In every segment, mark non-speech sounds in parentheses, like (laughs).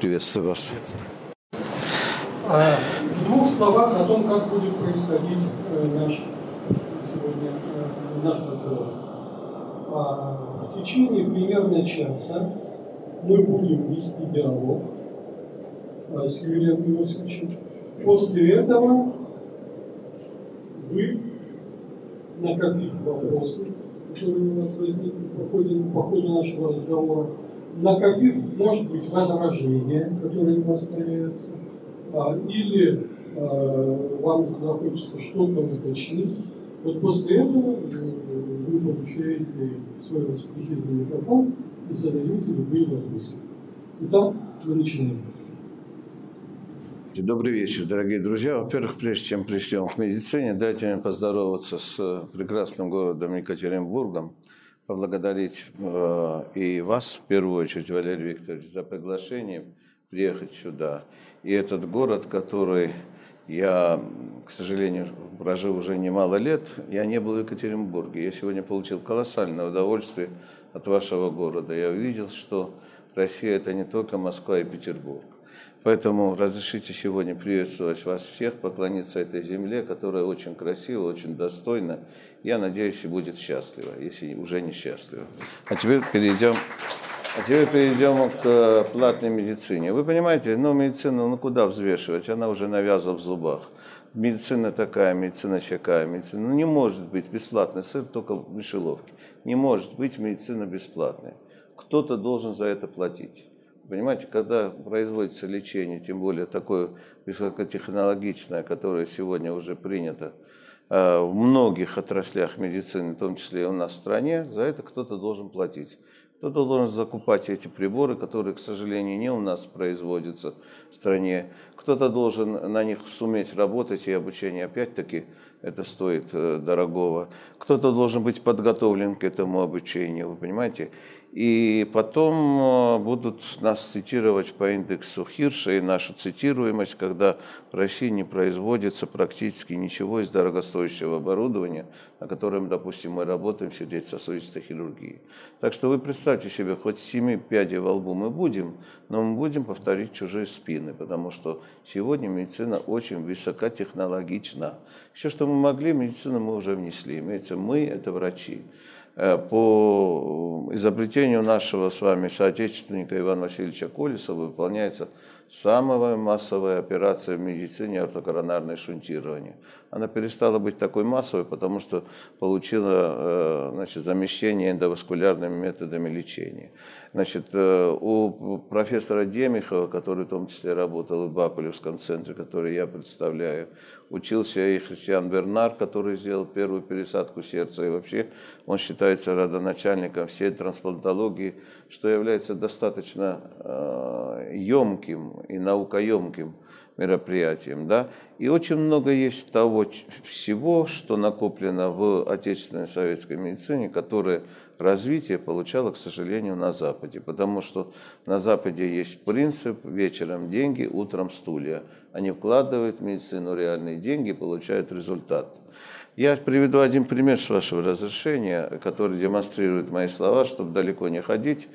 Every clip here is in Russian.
приветствую вас. А, в двух словах о том, как будет происходить э, наш сегодня э, наш разговор. А, в течение примерно часа мы будем вести диалог а, с Юрием Иосифовичем. После этого вы, накопив вопросы, которые у вас возникли по ходу, по ходу нашего разговора, накопив, может быть, возражения, которые у вас а, или а, вам захочется что-то уточнить, вот после этого вы получаете свой распределительный микрофон и задаете любые вопросы. Итак, мы начинаем. Добрый вечер, дорогие друзья. Во-первых, прежде чем пришли к медицине, дайте мне поздороваться с прекрасным городом Екатеринбургом, поблагодарить э, и вас, в первую очередь, Валерий Викторович, за приглашение приехать сюда. И этот город, который я, к сожалению, прожил уже немало лет, я не был в Екатеринбурге. Я сегодня получил колоссальное удовольствие от вашего города. Я увидел, что Россия – это не только Москва и Петербург. Поэтому разрешите сегодня приветствовать вас всех, поклониться этой земле, которая очень красива, очень достойна. Я надеюсь, и будет счастлива, если уже не счастлива. А теперь перейдем, а теперь перейдем к платной медицине. Вы понимаете, ну, медицину, ну, куда взвешивать? Она уже навязла в зубах. Медицина такая, медицина всякая, медицина. Ну, не может быть бесплатный сыр только в мышеловке. Не может быть медицина бесплатной. Кто-то должен за это платить. Понимаете, когда производится лечение, тем более такое высокотехнологичное, которое сегодня уже принято э, в многих отраслях медицины, в том числе и у нас в стране, за это кто-то должен платить. Кто-то должен закупать эти приборы, которые, к сожалению, не у нас производятся в стране. Кто-то должен на них суметь работать, и обучение опять-таки это стоит э, дорогого. Кто-то должен быть подготовлен к этому обучению, вы понимаете? И потом э, будут нас цитировать по индексу Хирша и нашу цитируемость, когда в России не производится практически ничего из дорогостоящего оборудования, на котором, допустим, мы работаем в сердечно-сосудистой хирургии. Так что вы представьте себе, хоть семи пядей во лбу мы будем, но мы будем повторить чужие спины, потому что сегодня медицина очень высокотехнологична. Все, что мы могли, медицину мы уже внесли. Имеется мы – это врачи. Э, по изобретению нашего с вами соотечественника Ивана Васильевича Колесова выполняется самая массовая операция в медицине ортокоронарное шунтирование. Она перестала быть такой массовой, потому что получила э, значит, замещение эндоваскулярными методами лечения. Значит, э, у профессора Демихова, который в том числе работал в Бакулевском центре, который я представляю, учился и Христиан Бернар, который сделал первую пересадку сердца. И вообще он считается родоначальником всей трансплантологии, что является достаточно емким и наукоемким мероприятием. Да? И очень много есть того всего, что накоплено в отечественной советской медицине, которое развитие получало, к сожалению, на Западе. Потому что на Западе есть принцип вечером деньги, утром стулья. Они вкладывают в медицину реальные деньги, получают результат. Я приведу один пример с вашего разрешения, который демонстрирует мои слова, чтобы далеко не ходить.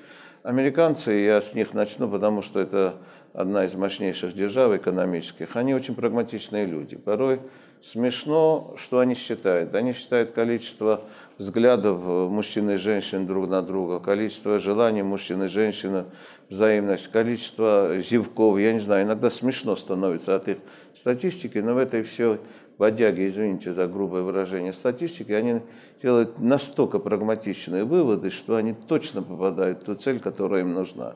Американцы, я с них начну, потому что это одна из мощнейших держав экономических, они очень прагматичные люди. Порой смешно, что они считают. Они считают количество взглядов мужчин и женщин друг на друга, количество желаний мужчин и женщин, взаимность, количество зевков. Я не знаю, иногда смешно становится от их статистики, но в этой все бодяги, извините за грубое выражение, статистики, они делают настолько прагматичные выводы, что они точно попадают в ту цель, которая им нужна.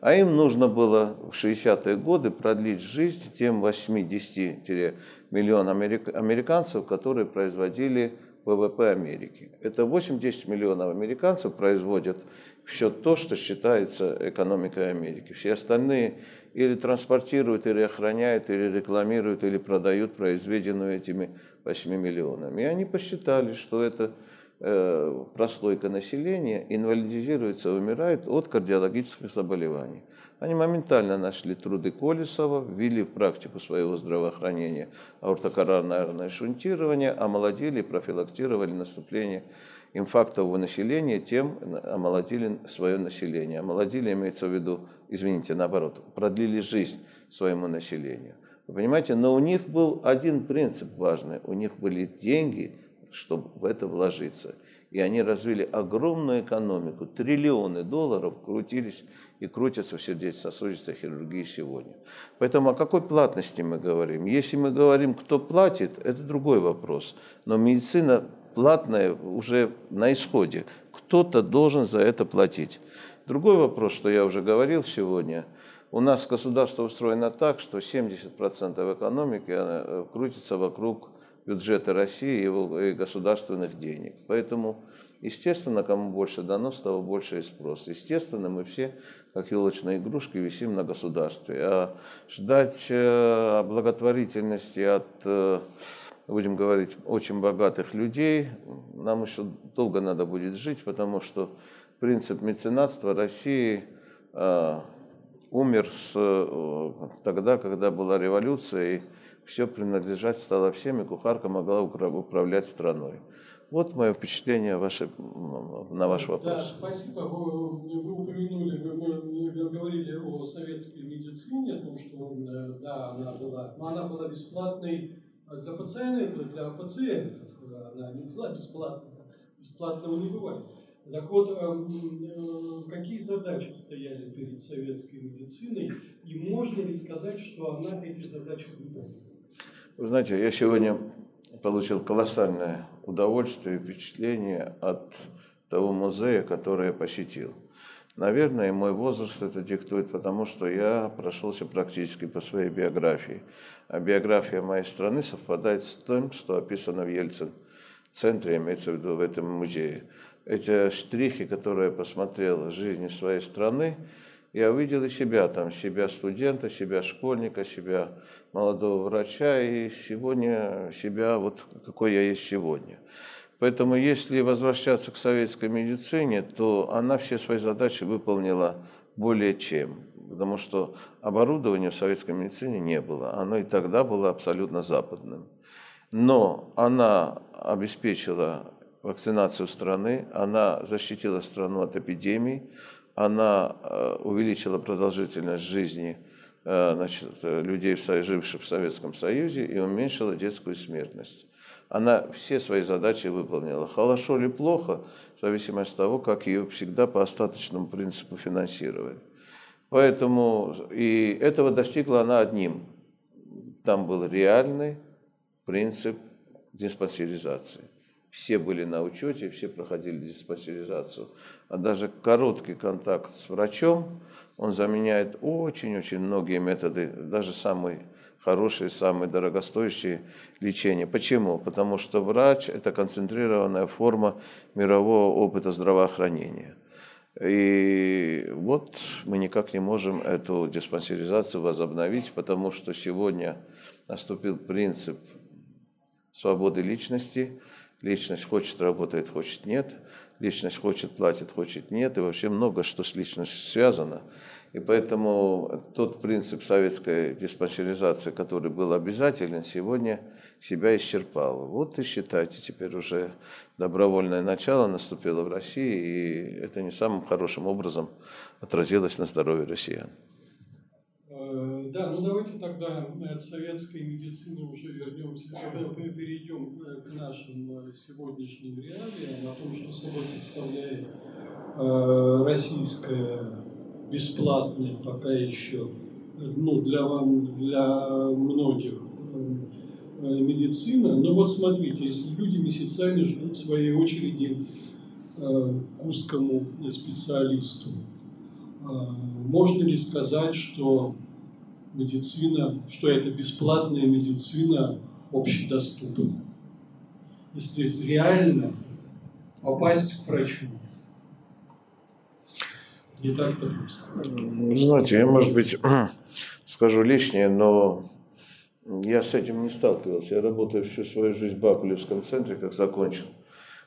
А им нужно было в 60-е годы продлить жизнь тем 8-10 миллион американцев, которые производили ВВП Америки. Это 8-10 миллионов американцев производят все то, что считается экономикой Америки. Все остальные или транспортируют, или охраняют, или рекламируют, или продают произведенную этими 8 миллионами. И они посчитали, что это прослойка населения инвалидизируется, умирает от кардиологических заболеваний. Они моментально нашли труды Колесова, ввели в практику своего здравоохранения аортокоронарное шунтирование, омолодили профилактировали наступление инфарктов у населения, тем омолодили свое население. Омолодили имеется в виду, извините, наоборот, продлили жизнь своему населению. Вы понимаете, но у них был один принцип важный. У них были деньги, чтобы в это вложиться. И они развили огромную экономику. Триллионы долларов крутились и крутятся в сердечно-сосудистой хирургии сегодня. Поэтому о какой платности мы говорим? Если мы говорим, кто платит, это другой вопрос. Но медицина платная уже на исходе. Кто-то должен за это платить. Другой вопрос, что я уже говорил сегодня – у нас государство устроено так, что 70% экономики э, крутится вокруг бюджета России и государственных денег. Поэтому, естественно, кому больше дано, с того больше и спрос. Естественно, мы все, как елочные игрушки, висим на государстве. А ждать э, благотворительности от, э, будем говорить, очень богатых людей, нам еще долго надо будет жить, потому что принцип меценатства России умер с, э, тогда, когда была революция, и все принадлежать стало всем, и кухарка могла управлять страной. Вот мое впечатление ваше, на ваш вопрос. Да, спасибо. Вы, вы упомянули, вы, вы говорили о советской медицине, о том, что э, да, она была, но она была бесплатной для пациентов, для пациентов. Она не была бесплатной. Бесплатного не бывает. Так вот, э, какие задачи стояли перед советской медициной, и можно ли сказать, что она эти задачи выполнила? Вы знаете, я сегодня получил колоссальное удовольствие и впечатление от того музея, который я посетил. Наверное, мой возраст это диктует, потому что я прошелся практически по своей биографии. А биография моей страны совпадает с тем, что описано в Ельцин-центре, имеется в виду в этом музее эти штрихи, которые я посмотрел жизни своей страны, я увидел и себя там, себя студента, себя школьника, себя молодого врача и сегодня себя вот какой я есть сегодня. Поэтому если возвращаться к советской медицине, то она все свои задачи выполнила более чем. Потому что оборудования в советской медицине не было. Оно и тогда было абсолютно западным. Но она обеспечила вакцинацию страны, она защитила страну от эпидемий, она э, увеличила продолжительность жизни э, значит, людей, живших в Советском Союзе, и уменьшила детскую смертность. Она все свои задачи выполнила. Хорошо или плохо, в зависимости от того, как ее всегда по остаточному принципу финансировали. Поэтому и этого достигла она одним. Там был реальный принцип диспансеризации все были на учете, все проходили диспансеризацию. А даже короткий контакт с врачом, он заменяет очень-очень многие методы, даже самые хорошие, самые дорогостоящие лечения. Почему? Потому что врач – это концентрированная форма мирового опыта здравоохранения. И вот мы никак не можем эту диспансеризацию возобновить, потому что сегодня наступил принцип свободы личности – Личность хочет, работает, хочет, нет. Личность хочет, платит, хочет, нет. И вообще много что с личностью связано. И поэтому тот принцип советской диспансеризации, который был обязателен, сегодня себя исчерпал. Вот и считайте, теперь уже добровольное начало наступило в России, и это не самым хорошим образом отразилось на здоровье россиян. Э, да, ну давайте тогда от советской медицины уже вернемся, перейдем э, к нашим э, сегодняшним реалиям, о том, что собой представляет российская бесплатная пока еще, ну, для, вам, для многих медицина. Но вот смотрите, если люди месяцами ждут своей очереди к узкому специалисту, можно ли сказать, что медицина, что это бесплатная медицина общедоступна. Если реально попасть к врачу, не так-то просто. Знаете, я, может быть, (clears throat) скажу лишнее, но я с этим не сталкивался. Я работаю всю свою жизнь в Бакулевском центре, как закончил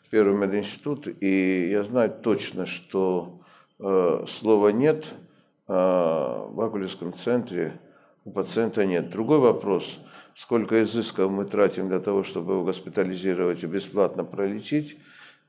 первый мединститут, и я знаю точно, что э, слова «нет» э, в Акулевском центре у пациента нет. Другой вопрос, сколько изысков мы тратим для того, чтобы его госпитализировать и бесплатно пролечить,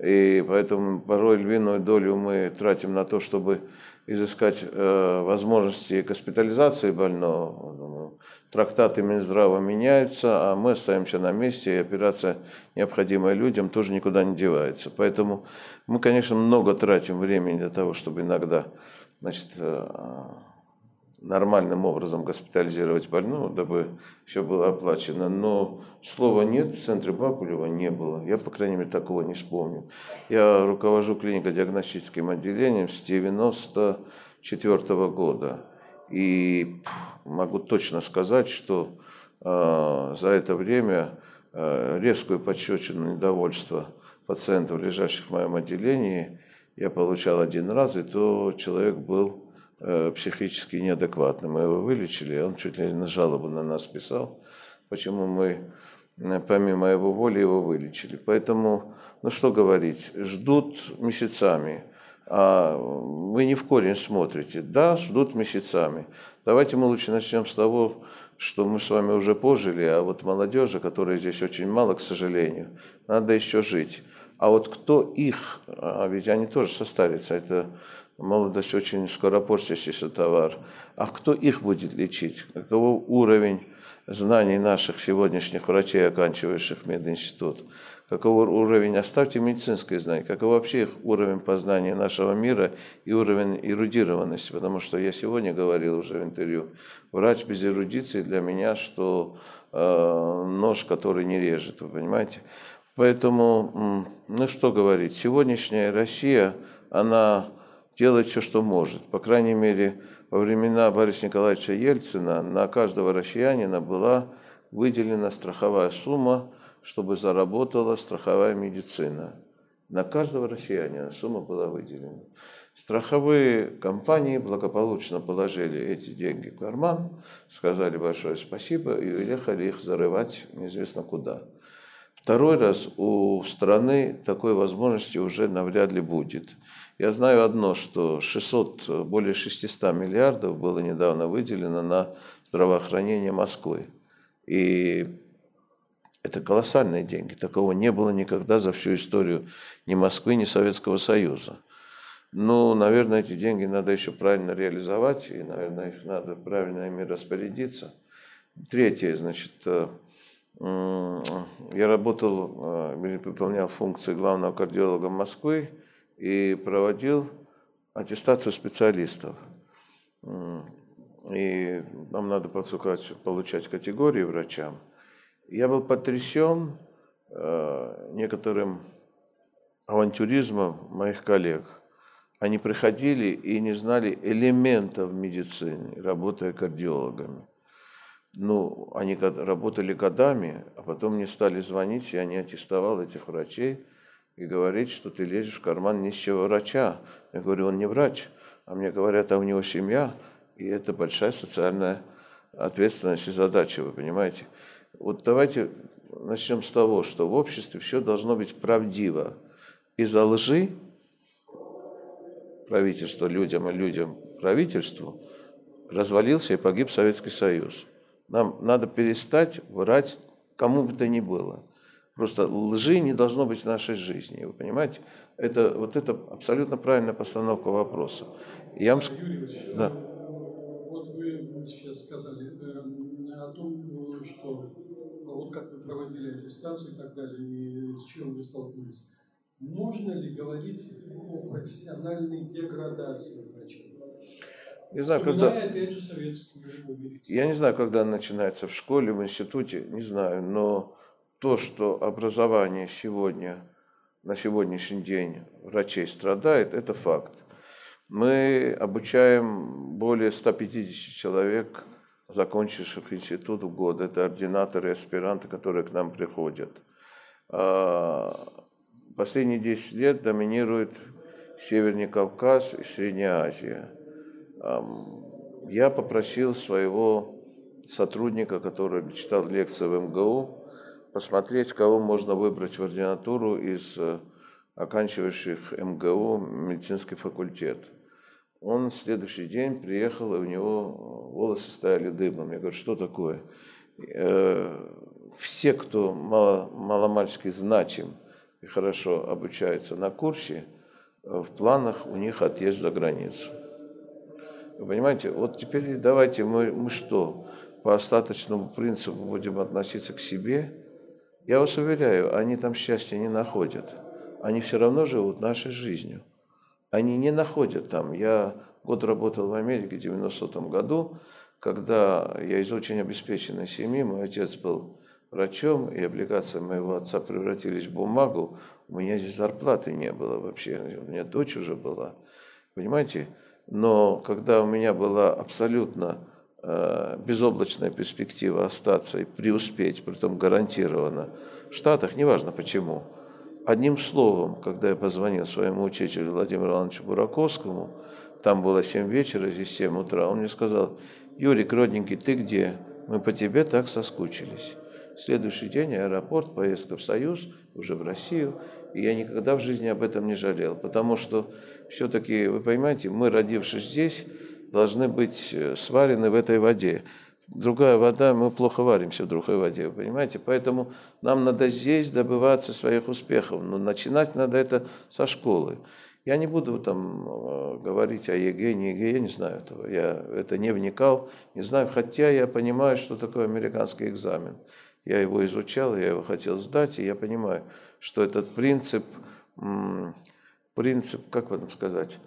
и поэтому порой львиную долю мы тратим на то, чтобы изыскать э, возможности госпитализации больного. Трактаты Минздрава меняются, а мы остаемся на месте, и операция, необходимая людям, тоже никуда не девается. Поэтому мы, конечно, много тратим времени для того, чтобы иногда значит, э, нормальным образом госпитализировать больного, дабы все было оплачено. Но слова «нет» в центре Бакулева не было. Я, по крайней мере, такого не вспомню. Я руковожу клинико-диагностическим отделением с 1994 года. И могу точно сказать, что э, за это время э, резкую подщечину недовольства пациентов, лежащих в моем отделении, я получал один раз, и то человек был психически неадекватный. Мы его вылечили, он чуть ли на жалобу на нас писал, почему мы э, помимо его воли его вылечили. Поэтому, ну что говорить, ждут месяцами, а вы не в корень смотрите. Да, ждут месяцами. Давайте мы лучше начнем с того, что мы с вами уже пожили, а вот молодежи, которой здесь очень мало, к сожалению, надо еще жить. А вот кто их, а ведь они тоже состарятся, это молодость очень скоропортящийся товар. А кто их будет лечить? Каков уровень знаний наших сегодняшних врачей, оканчивающих мединститут? Каков уровень, оставьте медицинское знание, каков вообще их уровень познания нашего мира и уровень эрудированности? Потому что я сегодня говорил уже в интервью, врач без эрудиции для меня, что э, нож, который не режет, вы понимаете? Поэтому, ну что говорить, сегодняшняя Россия, она делает все, что может. По крайней мере, во времена Бориса Николаевича Ельцина на каждого россиянина была выделена страховая сумма, чтобы заработала страховая медицина. На каждого россиянина сумма была выделена. Страховые компании благополучно положили эти деньги в карман, сказали большое спасибо и уехали их зарывать неизвестно куда. Второй раз у страны такой возможности уже навряд ли будет. Я знаю одно, что 600, более 600 миллиардов было недавно выделено на здравоохранение Москвы. И это колоссальные деньги. Такого не было никогда за всю историю ни Москвы, ни Советского Союза. Ну, наверное, эти деньги надо еще правильно реализовать, и, наверное, их надо правильно ими распорядиться. Третье, значит, э, я работал, э, выполнял функции главного кардиолога Москвы, и проводил аттестацию специалистов. И нам надо получать категории врачам. Я был потрясен э, некоторым авантюризмом моих коллег. Они приходили и не знали элементов медицины, работая кардиологами. Ну, они работали годами, а потом мне стали звонить, я не аттестовал этих врачей и говорить, что ты лезешь в карман нищего врача. Я говорю, он не врач, а мне говорят, а у него семья, и это большая социальная ответственность и задача, вы понимаете. Вот давайте начнем с того, что в обществе все должно быть правдиво. Из-за лжи правительство людям и людям правительству развалился и погиб Советский Союз. Нам надо перестать врать кому бы то ни было – Просто лжи не должно быть в нашей жизни, вы понимаете? Это, вот это абсолютно правильная постановка вопроса. Я вам... Юрий да. вот вы сейчас сказали э, о том, что вот как вы проводили аттестацию и так далее, и с чем вы столкнулись. Можно ли говорить о профессиональной деградации врачей? Не знаю, когда... Я не знаю, когда начинается в школе, в институте, не знаю, но то, что образование сегодня, на сегодняшний день врачей страдает, это факт. Мы обучаем более 150 человек, закончивших институт в год. Это ординаторы и аспиранты, которые к нам приходят. А, последние 10 лет доминирует Северный Кавказ и Средняя Азия. Я попросил своего сотрудника, который читал лекции в МГУ, посмотреть, кого можно выбрать в ординатуру из э, оканчивающих МГУ медицинский факультет. Он в следующий день приехал, и у него волосы стояли дыбом. Я говорю, что такое? Э, все, кто мало, маломальски значим и хорошо обучается на курсе, в планах у них отъезд за границу. Вы понимаете, вот теперь давайте мы, мы что, по остаточному принципу будем относиться к себе? Я вас уверяю, они там счастья не находят. Они все равно живут нашей жизнью. Они не находят там. Я год работал в Америке в 90-м году, когда я из очень обеспеченной семьи, мой отец был врачом, и облигации моего отца превратились в бумагу, у меня здесь зарплаты не было вообще, у меня дочь уже была, понимаете? Но когда у меня была абсолютно безоблачная перспектива остаться и преуспеть, притом гарантированно, в Штатах, неважно почему, одним словом, когда я позвонил своему учителю Владимиру Ивановичу Бураковскому, там было 7 вечера, здесь 7 утра, он мне сказал, Юрий, родненький, ты где? Мы по тебе так соскучились. Следующий день аэропорт, поездка в Союз, уже в Россию. И я никогда в жизни об этом не жалел, потому что все-таки, вы понимаете, мы, родившись здесь, должны быть э, сварены в этой воде. Другая вода, мы плохо варимся в другой воде, вы понимаете? Поэтому нам надо здесь добываться своих успехов. Но начинать надо это со школы. Я не буду там э, говорить о ЕГЭ, не ЕГЭ, я не знаю этого. Я это не вникал, не знаю, хотя я понимаю, что такое американский экзамен. Я его изучал, я его хотел сдать, и я понимаю, что этот принцип, принцип, как вам сказать,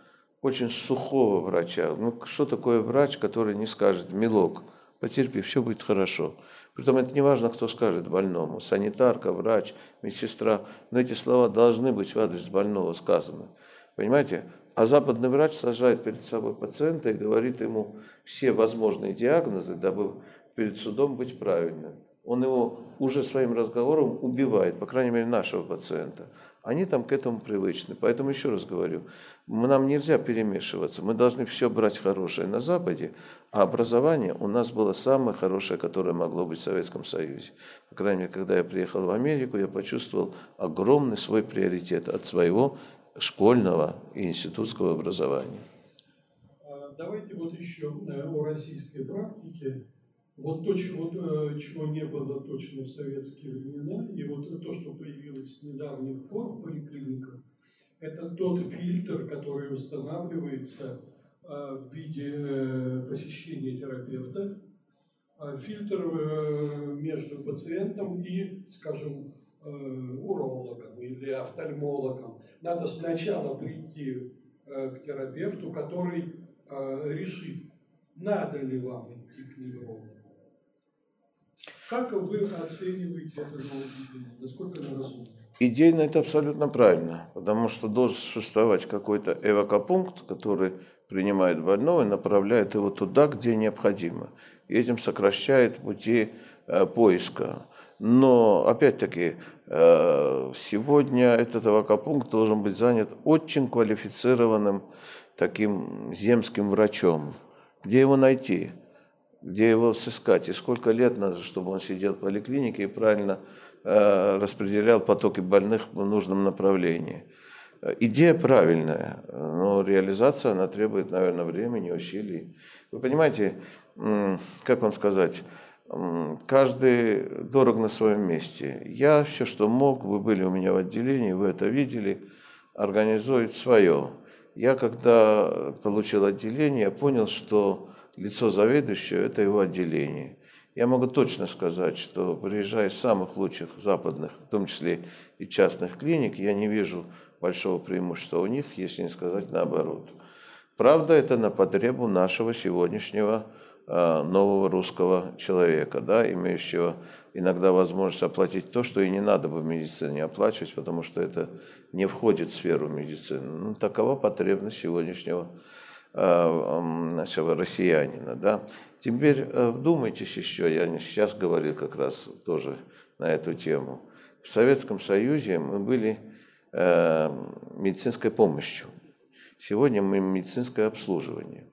очень сухого врача. Ну, что такое врач, который не скажет, милок, потерпи, все будет хорошо. Притом это не важно, кто скажет больному, санитарка, врач, медсестра, но эти слова должны быть в адрес больного сказаны. Понимаете? А западный врач сажает перед собой пациента и говорит ему все возможные диагнозы, дабы перед судом быть правильным он его уже своим разговором убивает, по крайней мере, нашего пациента. Они там к этому привычны. Поэтому еще раз говорю, нам нельзя перемешиваться. Мы должны все брать хорошее на Западе, а образование у нас было самое хорошее, которое могло быть в Советском Союзе. По крайней мере, когда я приехал в Америку, я почувствовал огромный свой приоритет от своего школьного и институтского образования. А давайте вот еще э, о российской практике. Вот то, чего, э, чего не было точно в советские времена, и вот то, что появилось с недавних пор в поликлиниках, это тот фильтр, который устанавливается э, в виде э, посещения терапевта, фильтр между пациентом и, скажем, урологом или офтальмологом. Надо сначала прийти к терапевту, который решит, надо ли вам идти к неврологу как вы оцениваете это нововведение? Насколько оно разумно? Идейно это абсолютно правильно, потому что должен существовать какой-то эвакопункт, который принимает больного и направляет его туда, где необходимо. И этим сокращает пути э, поиска. Но, опять-таки, э, сегодня этот эвакопункт должен быть занят очень квалифицированным таким земским врачом. Где его найти? Где его сыскать, и сколько лет надо, чтобы он сидел в поликлинике и правильно э, распределял потоки больных в нужном направлении. Идея правильная, но реализация, она требует, наверное, времени, усилий. Вы понимаете, как вам сказать, каждый дорог на своем месте. Я все, что мог, вы были у меня в отделении, вы это видели, организует свое. Я, когда получил отделение, понял, что лицо заведующего – это его отделение. Я могу точно сказать, что приезжая из самых лучших западных, в том числе и частных клиник, я не вижу большого преимущества у них, если не сказать наоборот. Правда, это на потребу нашего сегодняшнего э, нового русского человека, да, имеющего иногда возможность оплатить то, что и не надо бы в медицине оплачивать, потому что это не входит в сферу медицины. Ну, такова потребность сегодняшнего Э, нашего россиянина. Да? Теперь э, вдумайтесь еще, я сейчас говорил как раз тоже на эту тему. В Советском Союзе мы были э, медицинской помощью. Сегодня мы медицинское обслуживание.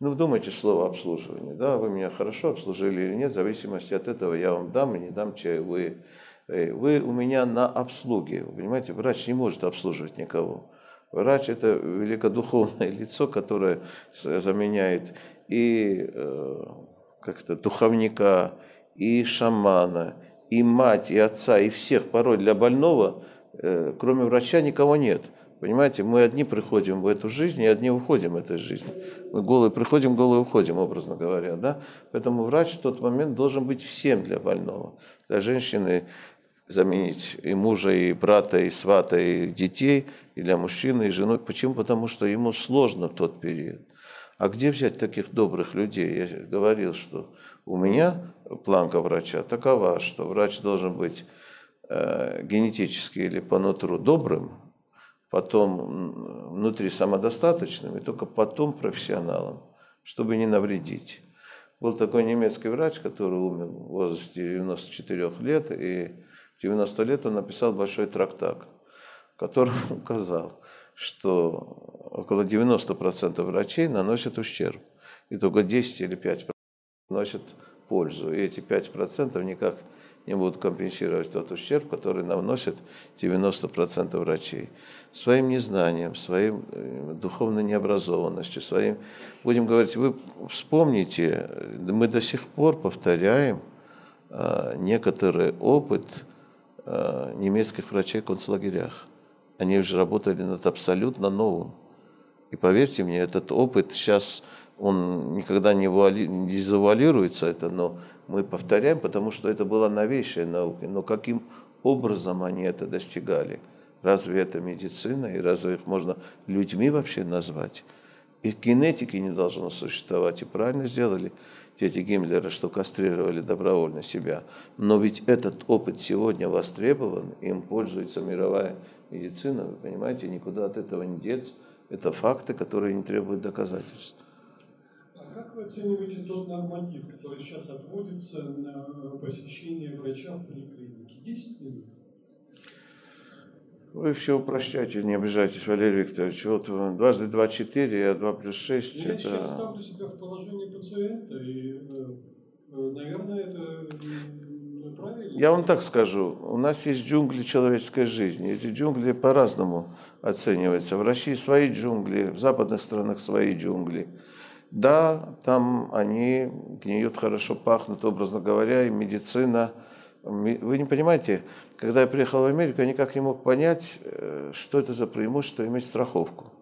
Ну, вдумайте слово обслуживание. Да, вы меня хорошо обслужили или нет, в зависимости от этого я вам дам и не дам чаевые. Э, вы у меня на обслуге. Вы понимаете, врач не может обслуживать никого. Врач – это великодуховное (laughs) лицо, которое заменяет и э, как-то духовника, и шамана, и мать, и отца, и всех. Порой для больного, э, кроме врача, никого нет. Понимаете, мы одни приходим в эту жизнь, и одни уходим в этой жизни. Мы голые приходим, голые уходим, образно говоря. Да? Поэтому врач в тот момент должен быть всем для больного. Для женщины заменить и мужа, и брата, и свата, и детей, и для мужчины, и жены. Почему? Потому что ему сложно в тот период. А где взять таких добрых людей? Я говорил, что у меня планка врача такова, что врач должен быть э, генетически или по нутру добрым, потом внутри самодостаточным и только потом профессионалом, чтобы не навредить. Был такой немецкий врач, который умер в возрасте 94 лет, и 90 лет он написал большой трактат, в котором указал, что около 90% врачей наносят ущерб, и только 10 или 5% носят пользу. И эти 5% никак не будут компенсировать тот ущерб, который наносят 90% врачей. Своим незнанием, своим э, духовной необразованностью, своим... Будем говорить, вы вспомните, мы до сих пор повторяем а, некоторый опыт немецких врачей в концлагерях. Они уже работали над абсолютно новым. И поверьте мне, этот опыт сейчас, он никогда не, вуали, не завуалируется, это, но мы повторяем, потому что это была новейшая наука. Но каким образом они это достигали? Разве это медицина? И разве их можно людьми вообще назвать? Их генетики не должно существовать. И правильно сделали дети Гиммлера, что кастрировали добровольно себя. Но ведь этот опыт сегодня востребован, им пользуется мировая медицина, вы понимаете, никуда от этого не деться. Это факты, которые не требуют доказательств. А как вы оцениваете тот норматив, который сейчас отводится на посещение врача в поликлинике? 10 минут? Вы все упрощаете, не обижайтесь, Валерий Викторович. Вот дважды два четыре, а два плюс шесть. Я это... сейчас ставлю себя в положение пациента, и, э, э, наверное, это правильно. Я вам так скажу, у нас есть джунгли человеческой жизни. Эти джунгли по-разному оцениваются. В России свои джунгли, в западных странах свои джунгли. Да, там они гниют, хорошо пахнут, образно говоря, и медицина. Вы не понимаете, когда я приехал в Америку, я никак не мог понять, э, что это за преимущество иметь страховку.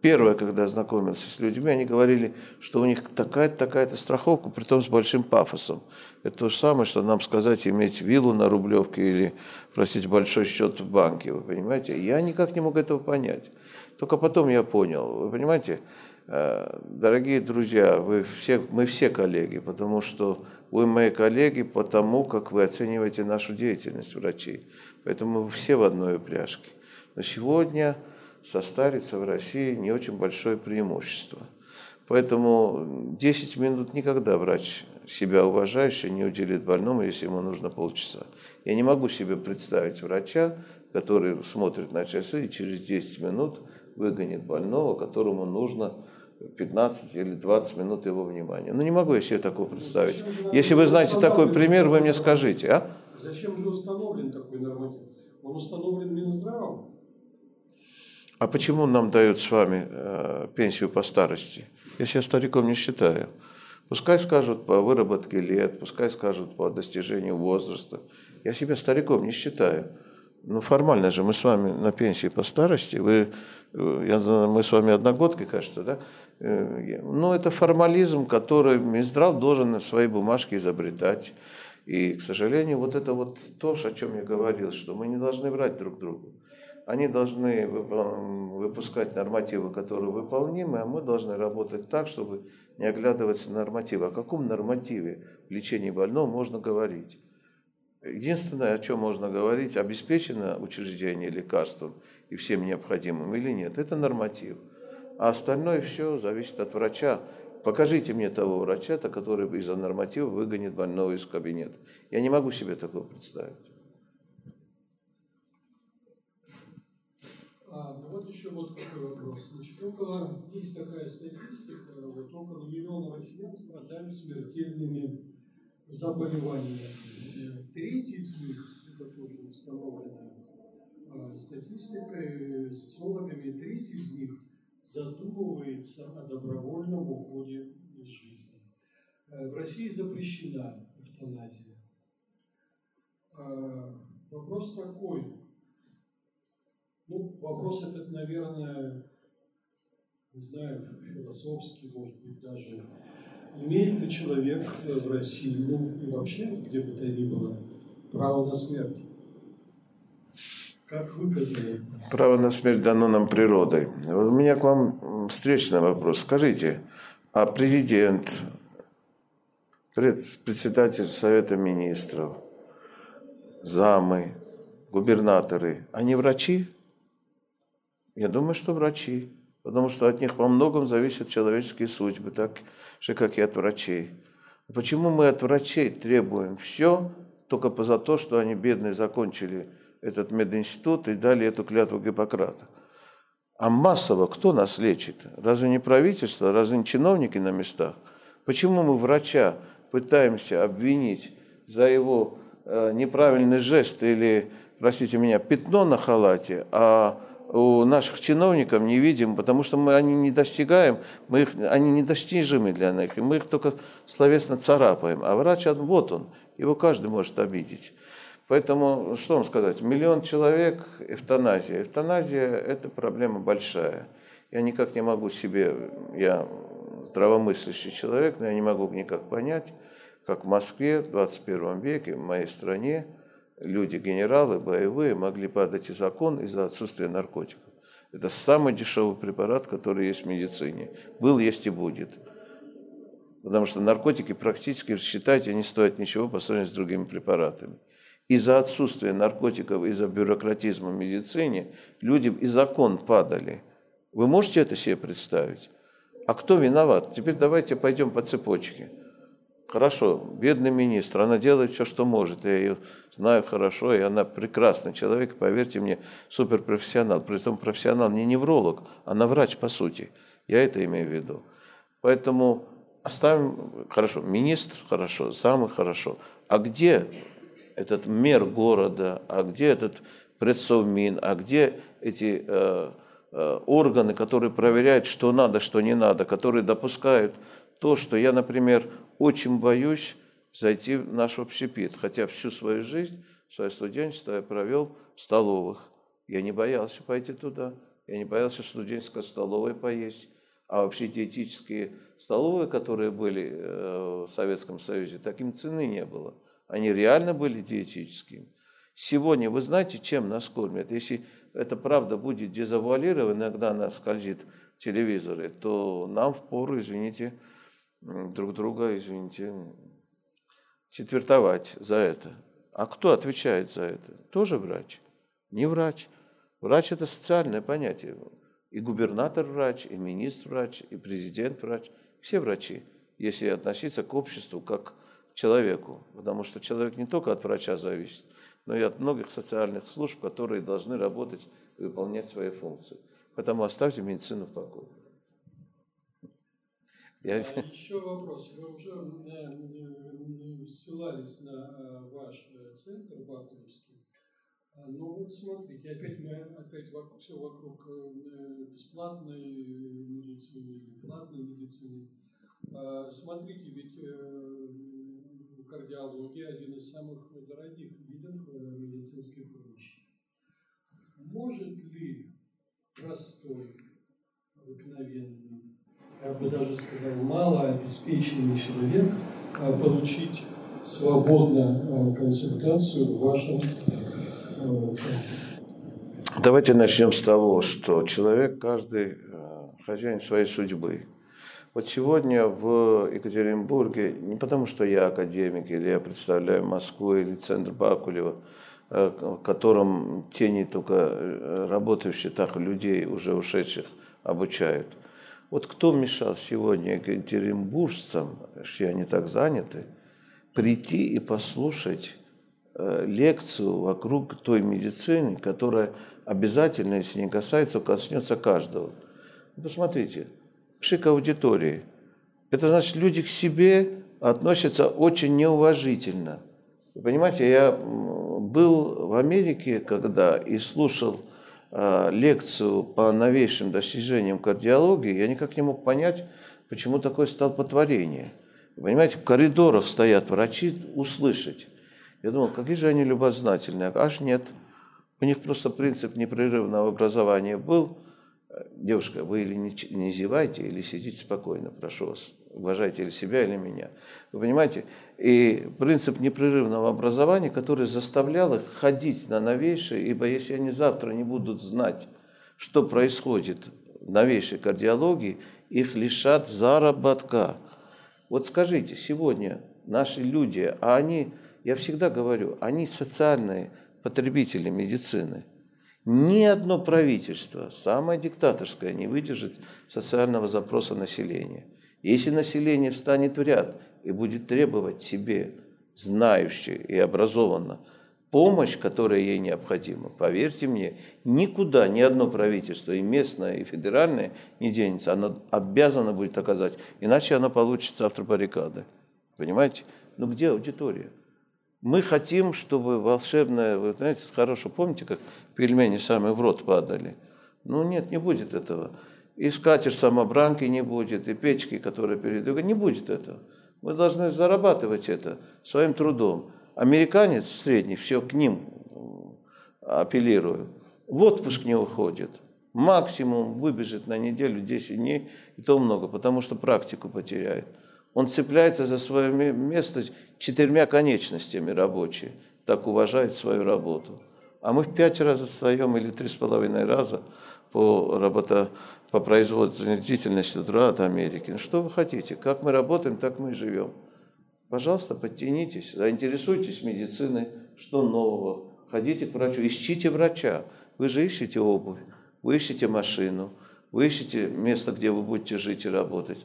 Первое, когда я знакомился с людьми, они говорили, что у них такая-то, такая-то страховка, при том с большим пафосом. Это то же самое, что нам сказать иметь виллу на Рублевке или, простите, большой счет в банке, вы понимаете? Я никак не мог этого понять. Только потом я понял, вы понимаете, дорогие друзья, вы все, мы все коллеги, потому что вы мои коллеги потому, как вы оцениваете нашу деятельность врачей. Поэтому мы все в одной упряжке. Но сегодня состариться в России не очень большое преимущество. Поэтому 10 минут никогда врач себя уважающий не уделит больному, если ему нужно полчаса. Я не могу себе представить врача, который смотрит на часы и через 10 минут выгонит больного, которому нужно 15 или 20 минут его внимания. Ну, не могу я себе такого представить. Если вы знаете такой пример, вы мне скажите, а? Зачем же установлен такой норматив? Он установлен Минздравом. А почему нам дают с вами э, пенсию по старости? Я себя стариком не считаю. Пускай скажут по выработке лет, пускай скажут по достижению возраста. Я себя стариком не считаю. Ну, формально же мы с вами на пенсии по старости. Вы, э, я знаю, мы с вами одногодки, кажется, да? Э, ну, это формализм, который Минздрав должен в своей бумажке изобретать. И, к сожалению, вот это вот то, о чем я говорил, что мы не должны врать друг другу. Они должны выпускать нормативы, которые выполнимы, а мы должны работать так, чтобы не оглядываться на нормативы. О каком нормативе в лечении больного можно говорить? Единственное, о чем можно говорить, обеспечено учреждение лекарством и всем необходимым или нет, это норматив. А остальное все зависит от врача. Покажите мне того врача, который из-за норматива выгонит больного из кабинета. Я не могу себе такого представить. А, вот еще вот какой вопрос. Значит, около, есть такая статистика, вот около миллиона россиян страдают смертельными заболеваниями. Треть из них статистика тоже установлена э, статистикой, социологами, треть из них задумывается о добровольном уходе из жизни. Э, в России запрещена эвтаназия. Вопрос такой. Ну, вопрос этот, наверное, не знаю, философский, может быть, даже. Имеет ли человек в России, ну и вообще, где бы то ни было, право на смерть? Как вы к этому? Право на смерть дано нам природой. Вот у меня к вам встречный вопрос. Скажите, а президент, председатель Совета Министров, замы, губернаторы, они врачи? Я думаю, что врачи потому что от них во многом зависят человеческие судьбы, так же, как и от врачей. Почему мы от врачей требуем все только за то, что они, бедные, закончили этот мединститут и дали эту клятву Гиппократа? А массово кто нас лечит? Разве не правительство, разве не чиновники на местах? Почему мы врача пытаемся обвинить за его э, неправильный жест или, простите меня, пятно на халате, а у наших чиновников не видим, потому что мы они не достигаем, мы их, они недостижимы для них, и мы их только словесно царапаем. А врач, вот он, его каждый может обидеть. Поэтому, что вам сказать, миллион человек, эвтаназия. Эвтаназия – это проблема большая. Я никак не могу себе, я здравомыслящий человек, но я не могу никак понять, как в Москве в 21 веке, в моей стране, люди, генералы, боевые, могли падать из окон из-за отсутствия наркотиков. Это самый дешевый препарат, который есть в медицине. Был, есть и будет. Потому что наркотики практически, считайте, не стоят ничего по сравнению с другими препаратами. Из-за отсутствия наркотиков, из-за бюрократизма в медицине люди из окон падали. Вы можете это себе представить? А кто виноват? Теперь давайте пойдем по цепочке. Хорошо, бедный министр, она делает все, что может. Я ее знаю хорошо, и она прекрасный человек, поверьте мне, суперпрофессионал. При этом профессионал не невролог, она врач по сути. Я это имею в виду. Поэтому оставим, хорошо, министр, хорошо, самый хорошо. А где этот мэр города, а где этот предсовмин, а где эти э, э, органы, которые проверяют, что надо, что не надо, которые допускают то, что я, например, очень боюсь зайти в наш общепит, хотя всю свою жизнь, свое студенчество я провел в столовых. Я не боялся пойти туда, я не боялся студенческой столовой поесть, а вообще диетические столовые, которые были э, в Советском Союзе, таким цены не было. Они реально были диетическими. Сегодня вы знаете, чем нас кормят? Если это правда будет дезавуалировано, иногда она скользит в телевизоре, то нам в пору, извините, друг друга, извините, четвертовать за это. А кто отвечает за это? Тоже врач? Не врач. Врач – это социальное понятие. И губернатор врач, и министр врач, и президент врач. Все врачи, если относиться к обществу как к человеку. Потому что человек не только от врача зависит, но и от многих социальных служб, которые должны работать и выполнять свои функции. Поэтому оставьте медицину в покое. Я... А еще вопрос. Вы уже ссылались на э, ваш э, центр Бакулевский. А, ну вот смотрите, опять мы опять вокруг, все вокруг э, бесплатной медицины платной медицины. А, смотрите, ведь кардиология один из самых дорогих видов медицинской помощи. Может ли простой, обыкновенный я бы даже сказал, малообеспеченный человек а, получить свободно а, консультацию в вашем центре? Давайте начнем с того, что человек, каждый хозяин своей судьбы. Вот сегодня в Екатеринбурге, не потому что я академик, или я представляю Москву, или центр Бакулева, в котором тени только э, работающих так людей, уже ушедших, обучают – вот кто мешал сегодня екатеринбуржцам, что они так заняты, прийти и послушать э, лекцию вокруг той медицины, которая обязательно, если не касается, коснется каждого. Посмотрите, пшик аудитории. Это значит, люди к себе относятся очень неуважительно. Вы понимаете, я был в Америке, когда и слушал э, лекцию по новейшим достижениям кардиологии, я никак не мог понять, почему такое столпотворение. Понимаете, в коридорах стоят врачи услышать. Я думал, какие же они любознательные. Аж нет. У них просто принцип непрерывного образования был. Девушка, вы или не, не зевайте, или сидите спокойно, прошу вас. Уважайте или себя, или меня. Вы понимаете? И принцип непрерывного образования, который заставлял их ходить на новейшие, ибо если они завтра не будут знать, что происходит в новейшей кардиологии, их лишат заработка. Вот скажите, сегодня наши люди, а они, я всегда говорю, они социальные потребители медицины. Ни одно правительство, самое диктаторское, не выдержит социального запроса населения. Если население встанет в ряд и будет требовать себе, знающее и образованно, помощь, которая ей необходима, поверьте мне, никуда ни одно правительство, и местное, и федеральное, не денется. Оно обязано будет оказать, иначе оно получит завтра баррикады. Понимаете? Ну где аудитория? Мы хотим, чтобы волшебное, вы знаете, хорошо помните, как пельмени сами в рот падали? Ну нет, не будет этого. И скатер самобранки не будет, и печки, которые перед... Не будет этого. Мы должны зарабатывать это своим трудом. Американец средний, все к ним апеллирую, в отпуск не уходит. Максимум выбежит на неделю 10 дней, и то много, потому что практику потеряет. Он цепляется за свое место четырьмя конечностями рабочие, так уважает свою работу. А мы в пять раз отстаем или три с половиной раза по, работа, по производственной деятельности труда от Америки. Ну что вы хотите? Как мы работаем, так мы и живем. Пожалуйста, подтянитесь, заинтересуйтесь медициной, что нового. Ходите к врачу, ищите врача. Вы же ищете обувь, вы ищете машину, вы ищете место, где вы будете жить и работать.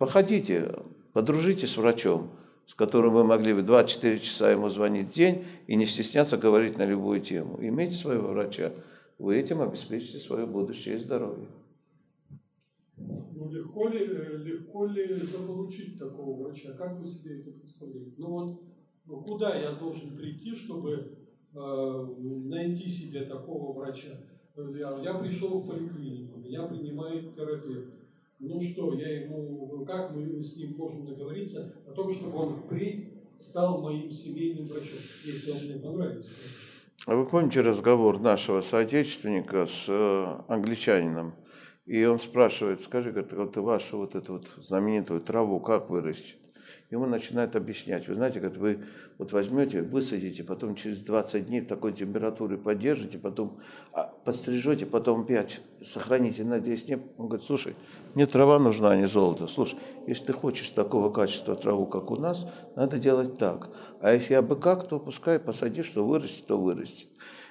Походите, подружитесь с врачом, с которым вы могли бы 24 часа ему звонить в день и не стесняться говорить на любую тему. Имейте своего врача, вы этим обеспечите свое будущее и здоровье. Ну, легко ли, э, легко ли заполучить такого врача? Как вы себе это представляете? Ну вот, ну, куда я должен прийти, чтобы э, найти себе такого врача? Я, я пришел в поликлинику, меня принимает терапевт. Ну что, я ему, как мы с ним можем договориться о том, чтобы он впредь стал моим семейным врачом, если он мне понравится? А вы помните разговор нашего соотечественника с э, англичанином? И он спрашивает, скажи, говорит, вот вашу вот эту вот знаменитую траву как вырастет? Ему начинает объяснять. Вы знаете, как вы вот возьмете, высадите, потом через 20 дней в такой температуре поддержите, потом а, подстрижете, потом опять сохраните на 10 дней. Он говорит, слушай, мне трава нужна, а не золото. Слушай, если ты хочешь такого качества траву, как у нас, надо делать так. А если абы как, то пускай посади, что вырастет, то вырастет.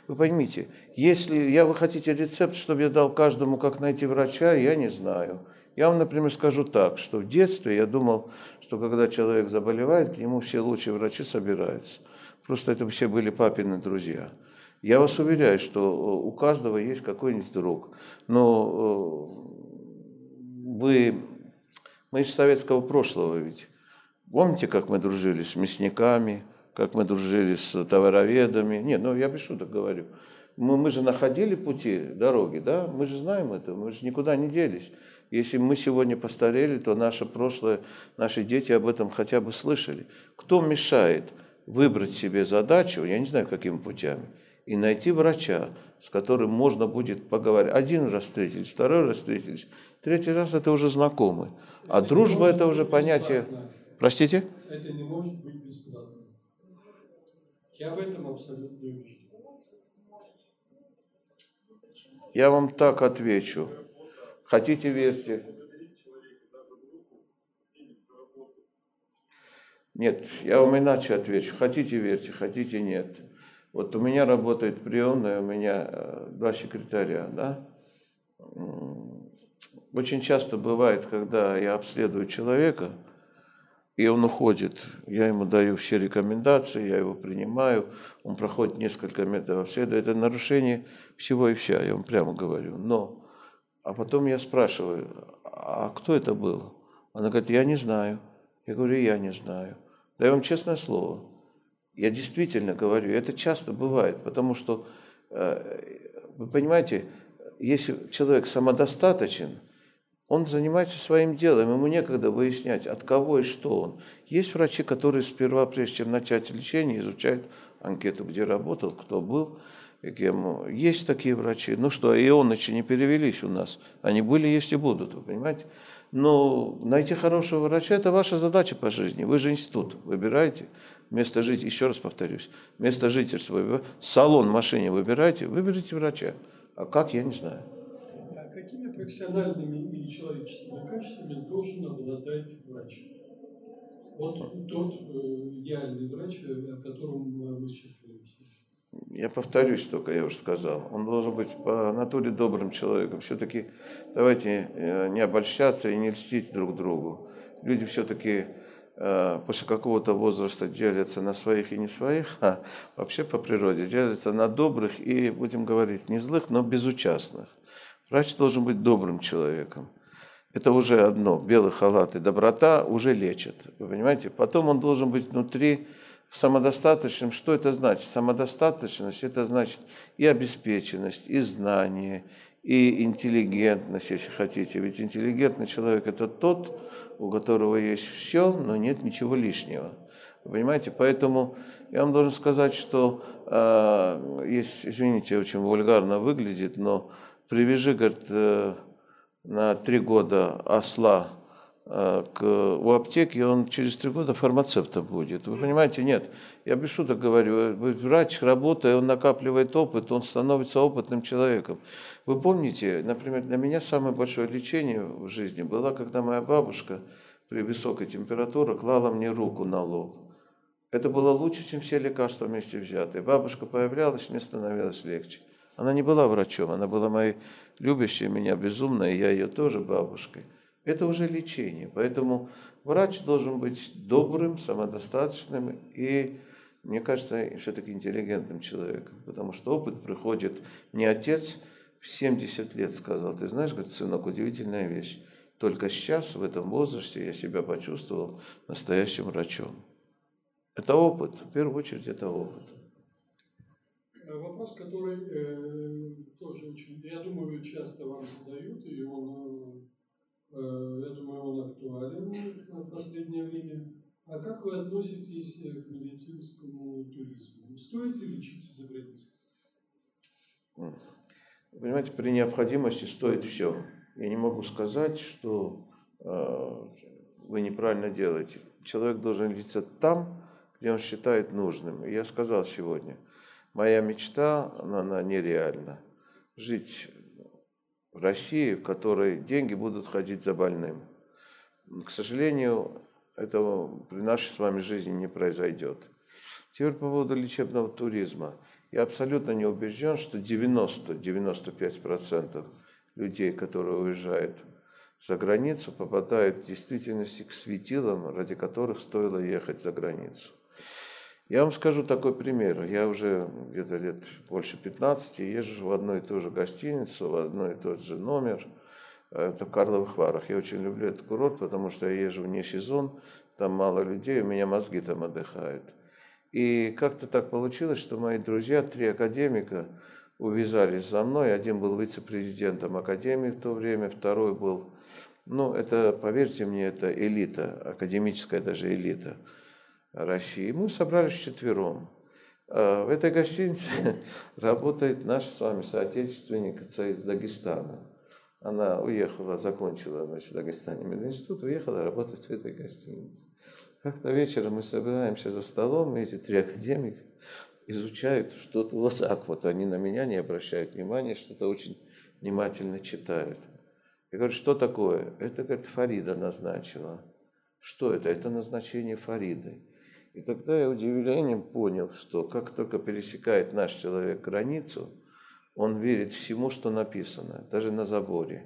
Вы поймите, если я, вы хотите рецепт, чтобы я дал каждому, как найти врача, я не знаю. Я вам, например, скажу так, что в детстве я думал, что когда человек заболевает, к нему все лучшие врачи собираются. Просто это все были папины друзья. Я вас уверяю, что у каждого есть какой-нибудь друг. Но э, вы, мы из советского прошлого ведь. Помните, как мы дружили с мясниками, как мы дружили с товароведами. Нет, ну я без шуток говорю. Мы, мы же находили пути, дороги, да? Мы же знаем это, мы же никуда не делись. Если мы сегодня постарели, то наше прошлое, наши дети об этом хотя бы слышали. Кто мешает выбрать себе задачу, я не знаю, какими путями, и найти врача, с которым можно будет поговорить. Один раз встретились, второй раз встретились, третий раз это уже знакомы. А это дружба это уже понятие... Простите? Это не может быть бесплатно. Я в этом абсолютно убежден. Я вам так отвечу. Хотите, верьте. Нет, я вам иначе отвечу. Хотите, верьте, хотите, нет. Вот у меня работает приемная, у меня э, два секретаря, да. Очень часто бывает, когда я обследую человека – и он уходит. Я ему даю все рекомендации, я его принимаю, он проходит несколько метров обследования. Это нарушение всего и вся, я вам прямо говорю. Но, а потом я спрашиваю, а кто это был? Она говорит, я не знаю. Я говорю, я не знаю. Даю вам честное слово. Я действительно говорю, это часто бывает, потому что, э, вы понимаете, если человек самодостаточен, он занимается своим делом, ему некогда выяснять, от кого и что он. Есть врачи, которые сперва, прежде чем начать лечение, изучают анкету, где работал, кто был, кем. Есть такие врачи. Ну что, и он еще не перевелись у нас. Они были, есть и будут, вы понимаете? Но найти хорошего врача – это ваша задача по жизни. Вы же институт выбираете. Место жить, еще раз повторюсь, место жительства. Салон машине выбираете, выберите врача. А как, я не знаю. А какими профессиональными или человеческими качествами должен обладать врач? Вот тот э, идеальный врач, о котором мы сейчас говорим. Я повторюсь только, я уже сказал. Он должен быть по натуре добрым человеком. Все-таки давайте э, не обольщаться и не льстить друг другу. Люди все-таки э, после какого-то возраста делятся на своих и не своих, а вообще по природе делятся на добрых и, будем говорить, не злых, но безучастных. Врач должен быть добрым человеком. Это уже одно. Белый халат и доброта уже лечат. Вы понимаете? Потом он должен быть внутри самодостаточным, что это значит? Самодостаточность – это значит и обеспеченность, и знание, и интеллигентность, если хотите. Ведь интеллигентный человек – это тот, у которого есть все, но нет ничего лишнего. Вы понимаете? Поэтому я вам должен сказать, что э, есть, извините, очень вульгарно выглядит, но привяжи, говорит, э, на три года осла к, у аптеки, он через три года фармацевтом будет. Вы понимаете, нет. Я без шуток говорю, врач, работая, он накапливает опыт, он становится опытным человеком. Вы помните, например, для меня самое большое лечение в жизни было, когда моя бабушка при высокой температуре клала мне руку на лоб. Это было лучше, чем все лекарства вместе взятые. Бабушка появлялась, мне становилось легче. Она не была врачом, она была моей любящей меня безумной, и я ее тоже бабушкой это уже лечение. Поэтому врач должен быть добрым, самодостаточным и, мне кажется, все-таки интеллигентным человеком. Потому что опыт приходит. Мне отец в 70 лет сказал, ты знаешь, говорит, сынок, удивительная вещь. Только сейчас, в этом возрасте, я себя почувствовал настоящим врачом. Это опыт, в первую очередь это опыт. Вопрос, который э, тоже очень, я думаю, часто вам задают, и он э, Э, я думаю, он актуален в последнее время. А как вы относитесь к медицинскому туризму? Стоит ли лечиться за границей? Понимаете, при необходимости стоит все. Я не могу сказать, что э, вы неправильно делаете. Человек должен лечиться там, где он считает нужным. И я сказал сегодня, моя мечта, она, она нереальна. Жить России, в которой деньги будут ходить за больным. К сожалению, этого при нашей с вами жизни не произойдет. Теперь по поводу лечебного туризма. Я абсолютно не убежден, что 90-95% людей, которые уезжают за границу, попадают в действительности к светилам, ради которых стоило ехать за границу. Я вам скажу такой пример. Я уже где-то лет больше 15 езжу в одну и ту же гостиницу, в одной и тот же номер. Это в Карловых Варах. Я очень люблю этот курорт, потому что я езжу вне сезон, там мало людей, у меня мозги там отдыхают. И как-то так получилось, что мои друзья, три академика, увязались за мной. Один был вице-президентом академии в то время, второй был, ну, это, поверьте мне, это элита, академическая даже элита – России. Мы собрались четвером. А, в этой гостинице (laughs) работает наш с вами соотечественник из Дагестана. Она уехала, закончила значит, Дагестане мединститут, уехала работать в этой гостинице. Как-то вечером мы собираемся за столом, и эти три академика изучают что-то вот так вот. Они на меня не обращают внимания, что-то очень внимательно читают. Я говорю, что такое? Это, говорит, Фарида назначила. Что это? Это назначение Фариды. И тогда я удивлением понял, что как только пересекает наш человек границу, он верит всему, что написано, даже на заборе.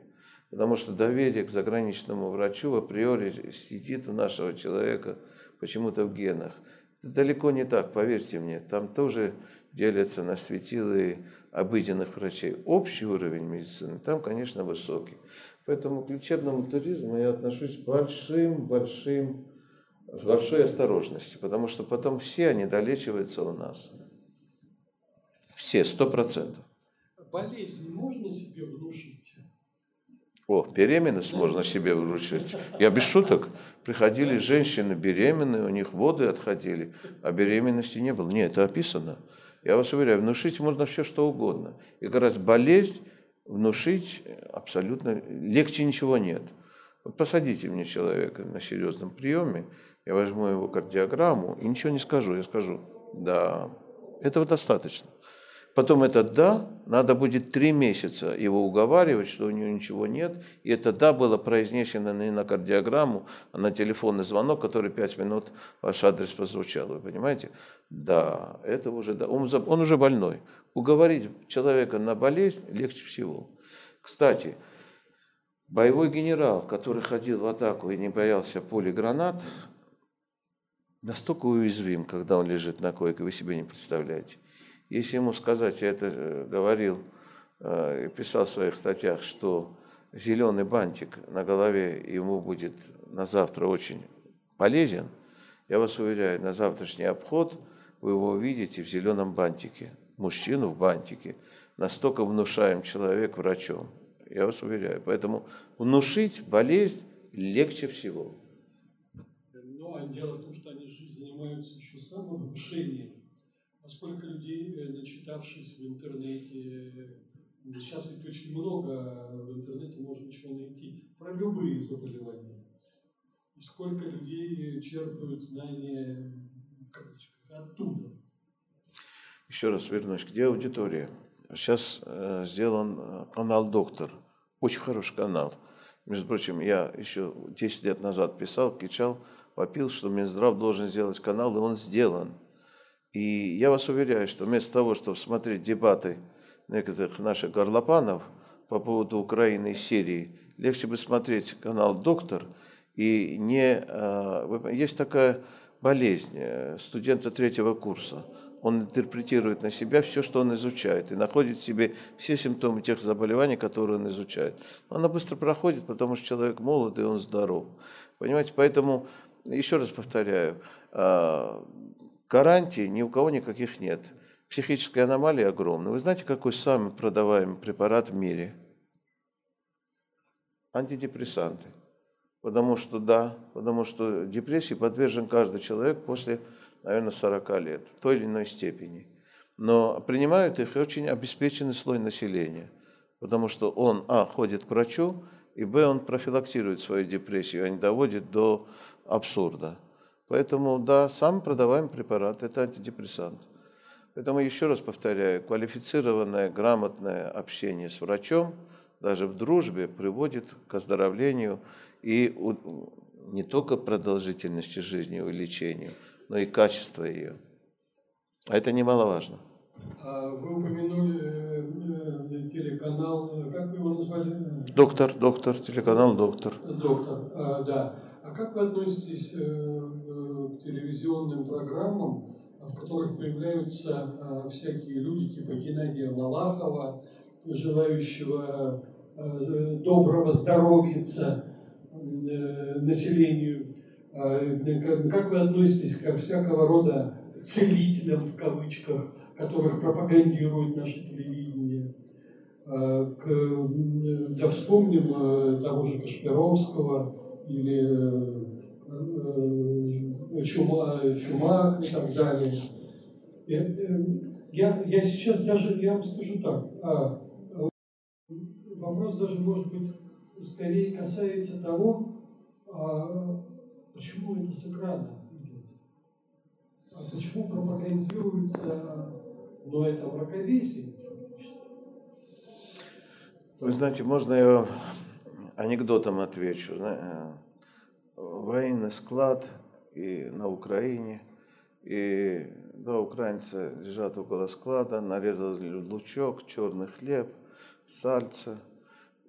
Потому что доверие к заграничному врачу априори сидит у нашего человека почему-то в генах. Это далеко не так, поверьте мне. Там тоже делятся на светилы обыденных врачей. Общий уровень медицины там, конечно, высокий. Поэтому к лечебному туризму я отношусь большим-большим большой осторожностью, потому что потом все они долечиваются у нас. Все, сто процентов. Болезнь можно себе внушить? О, беременность можно себе вручить. Я без шуток. Приходили женщины беременные, у них воды отходили, а беременности не было. Нет, это описано. Я вас уверяю, внушить можно все, что угодно. И как раз болезнь внушить абсолютно легче ничего нет. Вот посадите мне человека на серьезном приеме, я возьму его кардиограмму и ничего не скажу. Я скажу, да, этого достаточно. Потом это «да», надо будет три месяца его уговаривать, что у него ничего нет. И это «да» было произнесено не на кардиограмму, а на телефонный звонок, который пять минут ваш адрес прозвучал. Вы понимаете? Да, это уже «да». Он, он уже больной. Уговорить человека на болезнь легче всего. Кстати, боевой генерал, который ходил в атаку и не боялся пули гранат, настолько уязвим, когда он лежит на койке, вы себе не представляете. Если ему сказать, я это э, говорил, э, писал в своих статьях, что зеленый бантик на голове ему будет на завтра очень полезен, я вас уверяю, на завтрашний обход вы его увидите в зеленом бантике, мужчину в бантике. Настолько внушаем человек врачом, я вас уверяю. Поэтому внушить болезнь легче всего. Ну, а дело в том, что они же занимаются еще самовнушением а сколько людей, э, начитавшись в интернете, э, сейчас ведь очень много в интернете можно ничего найти, про любые заболевания. И сколько людей черпают знания оттуда. Еще раз вернусь, где аудитория? Сейчас э, сделан э, канал «Доктор». Очень хороший канал. Между прочим, я еще 10 лет назад писал, кричал, попил, что Минздрав должен сделать канал, и он сделан. И я вас уверяю, что вместо того, чтобы смотреть дебаты некоторых наших горлопанов по поводу Украины и Сирии, легче бы смотреть канал «Доктор» и не... А, есть такая болезнь э, студента третьего курса. Он интерпретирует на себя все, что он изучает, и находит в себе все симптомы тех заболеваний, которые он изучает. Она быстро проходит, потому что человек молод, и он здоров. Понимаете, поэтому, еще раз повторяю, а, Гарантий ни у кого никаких нет. Психическая аномалия огромная. Вы знаете, какой самый продаваемый препарат в мире? Антидепрессанты. Потому что, да, потому что депрессии подвержен каждый человек после, наверное, 40 лет, в той или иной степени. Но принимают их очень обеспеченный слой населения, потому что он, а, ходит к врачу, и, б, он профилактирует свою депрессию, а не доводит до абсурда. Поэтому, да, сам продаваемый препарат – это антидепрессант. Поэтому еще раз повторяю, квалифицированное, грамотное общение с врачом, даже в дружбе, приводит к оздоровлению и не только продолжительности жизни, увеличению, но и качества ее. А это немаловажно. А вы упомянули э, э, телеканал, э, как вы его назвали? Доктор, доктор, телеканал «Доктор». Доктор, а, да. А как вы относитесь к телевизионным программам, в которых появляются а, всякие люди типа Геннадия Малахова, желающего доброго здоровья населению. А, как вы относитесь ко всякого рода целителям в кавычках, которых пропагандирует наше телевидение? К, да вспомним э, того же Кашпировского или чума, чума и так далее. Я, я сейчас даже, я вам скажу так, а, вопрос даже, может быть, скорее касается того, а, почему это с экрана идет. А почему пропагандируется, ну, это мракобесие Вы знаете, можно я анекдотом отвечу. Военный склад и на Украине. И два украинца лежат около склада, нарезали лучок, черный хлеб, сальца.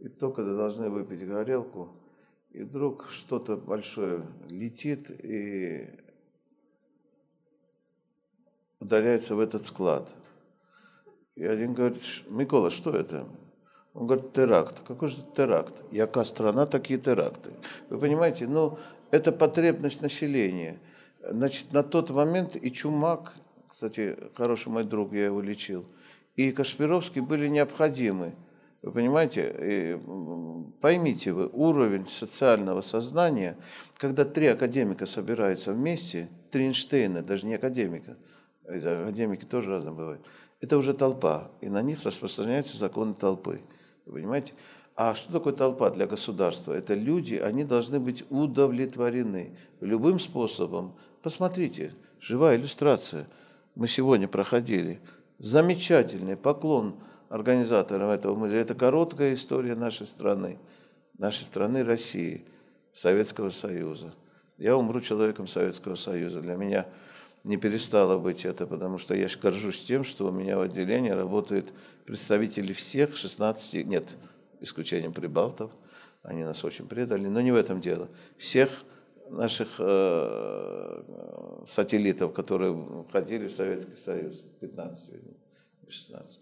И только должны выпить горелку, и вдруг что-то большое летит и ударяется в этот склад. И один говорит, Микола, что это? Он говорит, теракт. Какой же теракт? Яка страна, такие теракты. Вы понимаете, ну, это потребность населения. Значит, на тот момент и Чумак, кстати, хороший мой друг, я его лечил, и Кашпировский были необходимы. Вы понимаете, поймите вы, уровень социального сознания, когда три академика собираются вместе, три Эйнштейна, даже не академика, академики тоже разные бывают, это уже толпа, и на них распространяются законы толпы. Вы понимаете? А что такое толпа для государства? Это люди, они должны быть удовлетворены любым способом. Посмотрите, живая иллюстрация. Мы сегодня проходили. Замечательный поклон организаторам этого музея. Это короткая история нашей страны, нашей страны России, Советского Союза. Я умру человеком Советского Союза. Для меня не перестало быть это, потому что я горжусь тем, что у меня в отделении работают представители всех 16, нет, исключением прибалтов, они нас очень предали, но не в этом дело. Всех наших э, сателлитов, которые входили в Советский Союз, 15 или 16.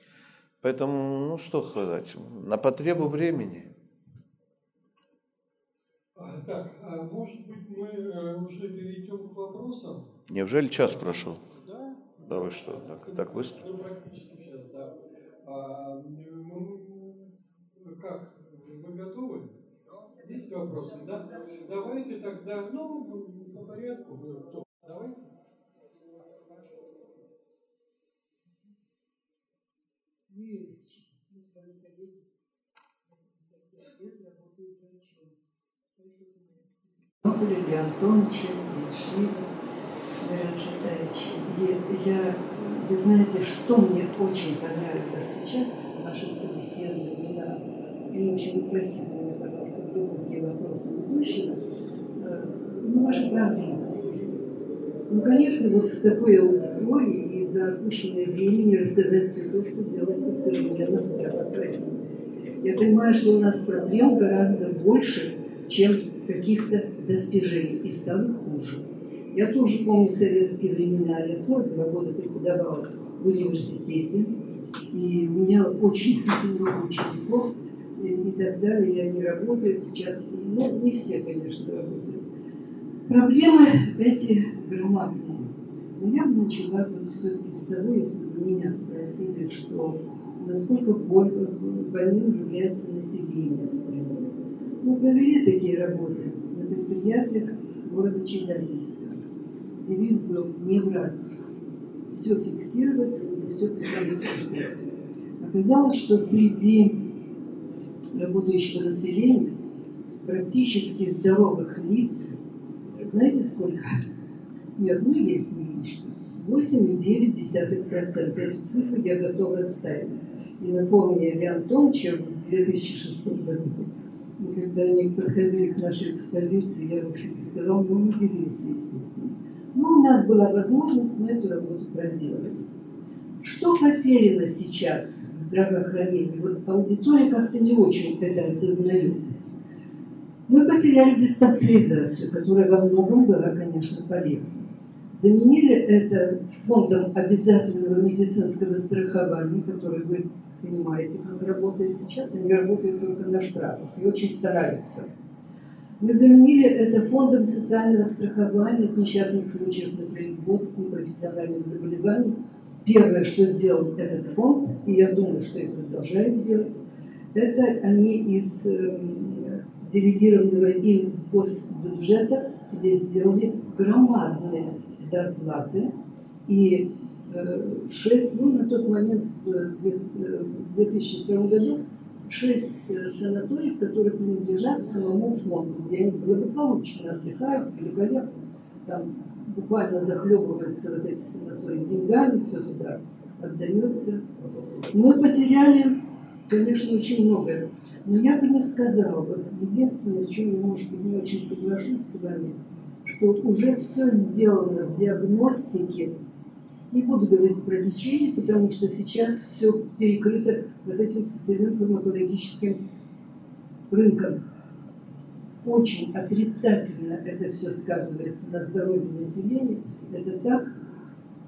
Поэтому, ну что сказать, на потребу времени. А, так, а может быть мы э, уже перейдем к вопросам? Неужели час прошел? Да. Да вы что, так, так быстро? Ну, практически сейчас, да. А, как, вы готовы? Есть вопросы? Да? Давайте тогда, ну, по порядку. Давайте. Юрьевич, мы с вами коллеги, 55 лет работаю врачом. Хорошо знаете. Илья Антоновича, Швида, Валерия Читаевича. Я, вы знаете, что мне очень понравилось сейчас в нашем собеседовании, да, и очень простите меня, пожалуйста, глубокие вопросы ведущего, э, ну, ваша правдивость. Ну, конечно, вот в такой аудитории и за опущенное времени рассказать все то, что делается в современном здравоохранении. Я понимаю, что у нас проблем гораздо больше, чем каких-то достижений, и стало хуже. Я тоже помню советские времена, я 42 года преподавала в университете, и у меня очень много учеников, и, так далее, и они работают сейчас, ну, не все, конечно, работают. Проблемы эти громадные. Но я бы начала вот все-таки с того, если бы меня спросили, что насколько больным является население в стране. Мы провели такие работы на предприятиях города Челябинска. Девиз был «не врать», все фиксировать и все предусмотреть. Оказалось, что среди работающего населения практически здоровых лиц знаете сколько? Нет, ну есть немножко. 8,9%. Эту цифру я готова отставить. И на форуме Илья Антоновича в 2006 году, когда они подходили к нашей экспозиции, я, в общем-то, сказал, ну, удивился, естественно. Но у нас была возможность, мы эту работу проделали. Что потеряно сейчас в здравоохранении? Вот аудитория как-то не очень это осознает. Мы потеряли диспансеризацию, которая во многом была, конечно, полезна. Заменили это фондом обязательного медицинского страхования, который вы понимаете, как работает сейчас. Они работают только на штрафах и очень стараются. Мы заменили это фондом социального страхования от несчастных случаев на производстве профессиональных заболеваний. Первое, что сделал этот фонд, и я думаю, что и продолжает делать, это они из эм, делегированного им госбюджета себе сделали громадные зарплаты. И 6, ну, на тот момент, в 2002 году, шесть санаториев, которые принадлежат самому фонду, где они благополучно отдыхают, великолепно. Там буквально захлебываются вот эти санатории деньгами, все туда отдается. Мы потеряли конечно, очень многое. Но я бы не сказала, вот единственное, в чем я, может быть, не очень соглашусь с вами, что уже все сделано в диагностике. Не буду говорить про лечение, потому что сейчас все перекрыто вот этим сетевым фармакологическим рынком. Очень отрицательно это все сказывается на здоровье населения. Это так,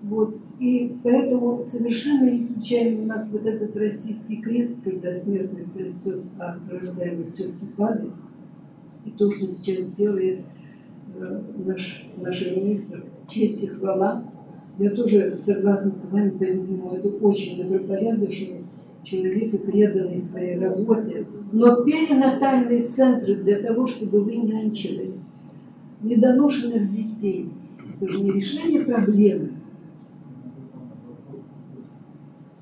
вот. И поэтому совершенно не случайно у нас вот этот российский крест, когда смертность растет, а рождаемость все-таки падает. И то, что сейчас делает э, наш, наш министр, честь и хвала. Я тоже согласна с вами, по-видимому, это очень добропорядочный человек и преданный своей работе. Но перинатальные центры для того, чтобы вы нянчили недоношенных детей, это же не решение проблемы.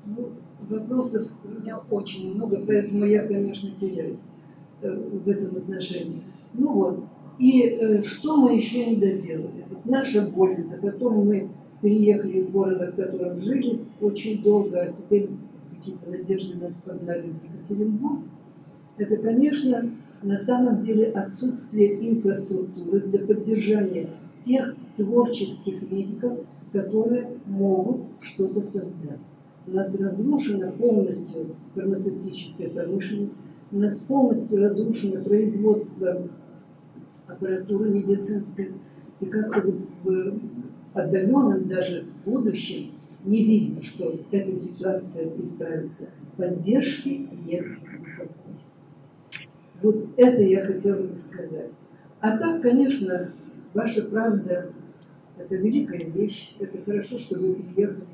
Ну, вопросов у меня очень много, поэтому я, конечно, теряюсь э, в этом отношении. Ну вот, и э, что мы еще не доделали? Вот наша боль, за которой мы переехали из города, в котором жили очень долго, а теперь какие-то надежды нас погнали в Екатеринбург, это, конечно, на самом деле отсутствие инфраструктуры для поддержания тех творческих медиков, которые могут что-то создать. У нас разрушена полностью фармацевтическая промышленность, у нас полностью разрушено производство аппаратуры медицинской, и как-то вот в отдаленном даже будущем не видно, что эта ситуация исправится. Поддержки нет никакой. Вот это я хотела бы сказать. А так, конечно, ваша правда – это великая вещь. Это хорошо, что вы приехали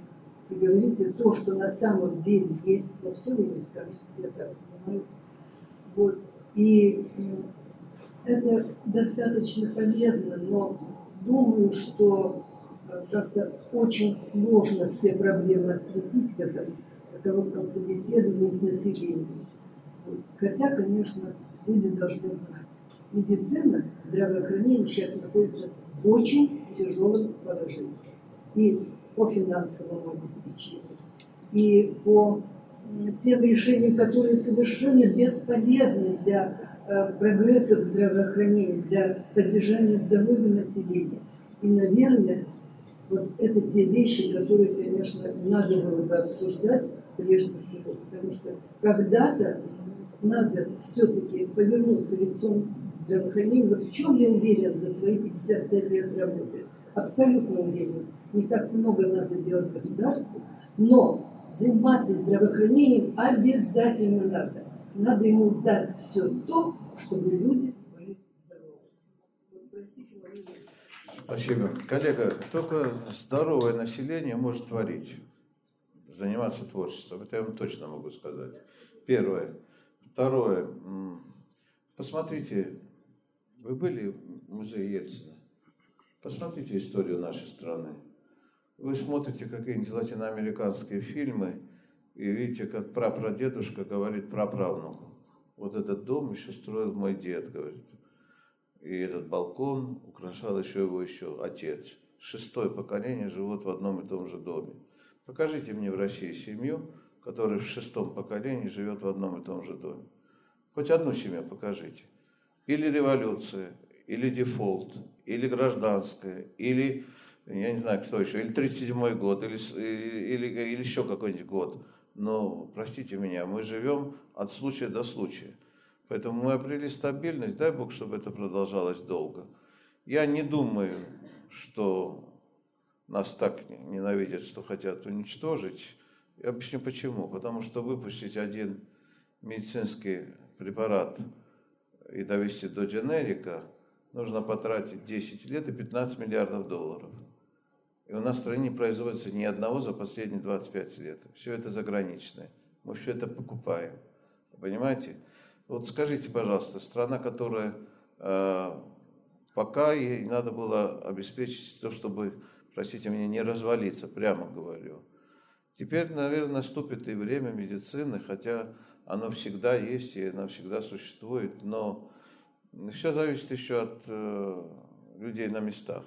и говорите то, что на самом деле есть, но все вы не скажете, я. Вот. И это достаточно полезно, но думаю, что э, как-то очень сложно все проблемы осветить в этом коротком собеседовании с населением. Хотя, конечно, люди должны знать. Медицина, здравоохранение сейчас находится в очень тяжелом положении. И по финансовому обеспечению, и по тем решениям, которые совершенно бесполезны для э, прогресса в здравоохранении, для поддержания здоровья населения. И, наверное, вот это те вещи, которые, конечно, надо было бы обсуждать прежде всего, потому что когда-то надо все-таки повернуться лицом к здравоохранению. Вот в чем я уверен за свои 55 лет работы? Абсолютно уверен. Не так много надо делать государству, но заниматься здравоохранением обязательно надо. Надо ему дать все то, чтобы люди были здоровы. Спасибо. Коллега, только здоровое население может творить, заниматься творчеством. Это я вам точно могу сказать. Первое. Второе. Посмотрите, вы были в музее Ельцина? Посмотрите историю нашей страны. Вы смотрите какие-нибудь латиноамериканские фильмы и видите, как прапрадедушка говорит праправнуку. Вот этот дом еще строил мой дед, говорит. И этот балкон украшал еще его еще отец. Шестое поколение живут в одном и том же доме. Покажите мне в России семью, которая в шестом поколении живет в одном и том же доме. Хоть одну семью покажите. Или революция, или дефолт, или гражданская, или я не знаю, кто еще, или 37-й год, или, или, или еще какой-нибудь год. Но, простите меня, мы живем от случая до случая. Поэтому мы обрели стабильность, дай Бог, чтобы это продолжалось долго. Я не думаю, что нас так ненавидят, что хотят уничтожить. Я объясню почему. Потому что выпустить один медицинский препарат и довести до дженерика, нужно потратить 10 лет и 15 миллиардов долларов. И у нас в стране не производится ни одного за последние 25 лет. Все это заграничное. Мы все это покупаем. Понимаете? Вот скажите, пожалуйста, страна, которая э, пока ей надо было обеспечить то, чтобы, простите меня, не развалиться, прямо говорю. Теперь, наверное, наступит и время медицины, хотя оно всегда есть и оно всегда существует, но все зависит еще от э, людей на местах.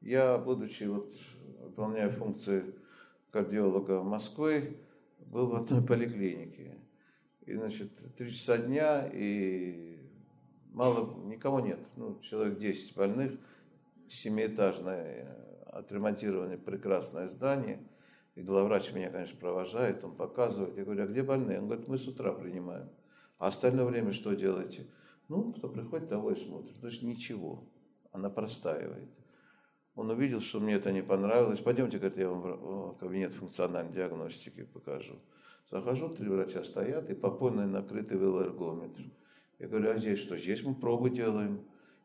Я, будучи вот, выполняя функции кардиолога Москвы, был в одной поликлинике. И, значит, три часа дня, и мало, никого нет. Ну, человек 10 больных, семиэтажное, отремонтированное прекрасное здание. И главврач меня, конечно, провожает, он показывает. Я говорю, а где больные? Он говорит, мы с утра принимаем. А остальное время что делаете? Ну, кто приходит, того и смотрит. То есть ничего. Она простаивает. Он увидел, что мне это не понравилось. Пойдемте, говорит, я вам в кабинет функциональной диагностики покажу. Захожу, три врача стоят и попойно накрытый велоэргометр. Я говорю, а здесь что? Здесь мы пробы делаем.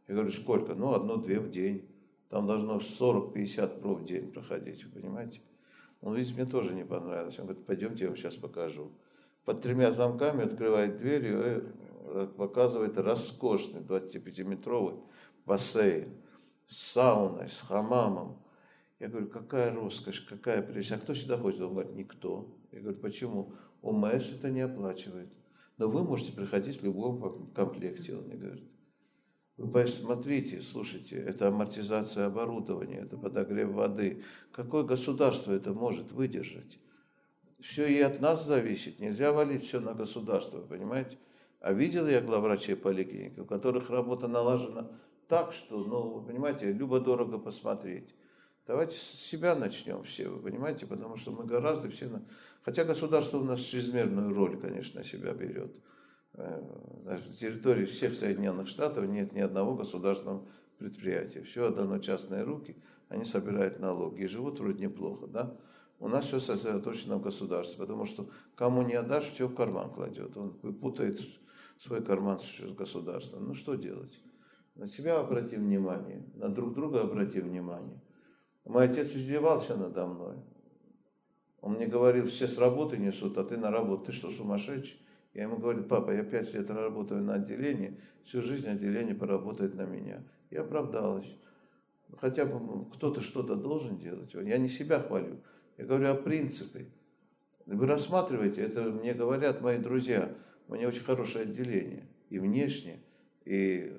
Я говорю, сколько? Ну, одно-две в день. Там должно 40-50 проб в день проходить, вы понимаете? Он, видите, мне тоже не понравилось. Он говорит, пойдемте, я вам сейчас покажу. Под тремя замками открывает дверь и э, показывает роскошный 25-метровый бассейн с сауной, с хамамом. Я говорю, какая роскошь, какая прелесть. А кто сюда ходит? Он говорит, никто. Я говорю, почему? УМЭШ это не оплачивает. Но вы можете приходить в любом комплекте, он мне говорит. Вы посмотрите, слушайте, это амортизация оборудования, это подогрев воды. Какое государство это может выдержать? Все и от нас зависит. Нельзя валить все на государство, понимаете? А видел я главврачей поликлиники, у которых работа налажена так, что, ну, вы понимаете, любо-дорого посмотреть. Давайте с себя начнем все, вы понимаете, потому что мы гораздо все... Хотя государство у нас чрезмерную роль, конечно, на себя берет. Э, на территории всех Соединенных Штатов нет ни одного государственного предприятия. Все отдано частные руки, они собирают налоги и живут вроде неплохо, да? У нас все сосредоточено в государстве, потому что кому не отдашь, все в карман кладет. Он путает свой карман с государством. Ну что делать? На себя обратим внимание, на друг друга обратим внимание. Мой отец издевался надо мной. Он мне говорил, все с работы несут, а ты на работу. Ты что, сумасшедший? Я ему говорю, папа, я пять лет работаю на отделении, всю жизнь отделение поработает на меня. И оправдалась. Хотя бы кто-то что-то должен делать. Я не себя хвалю. Я говорю о принципе. Вы рассматриваете, это мне говорят мои друзья, у меня очень хорошее отделение. И внешне, и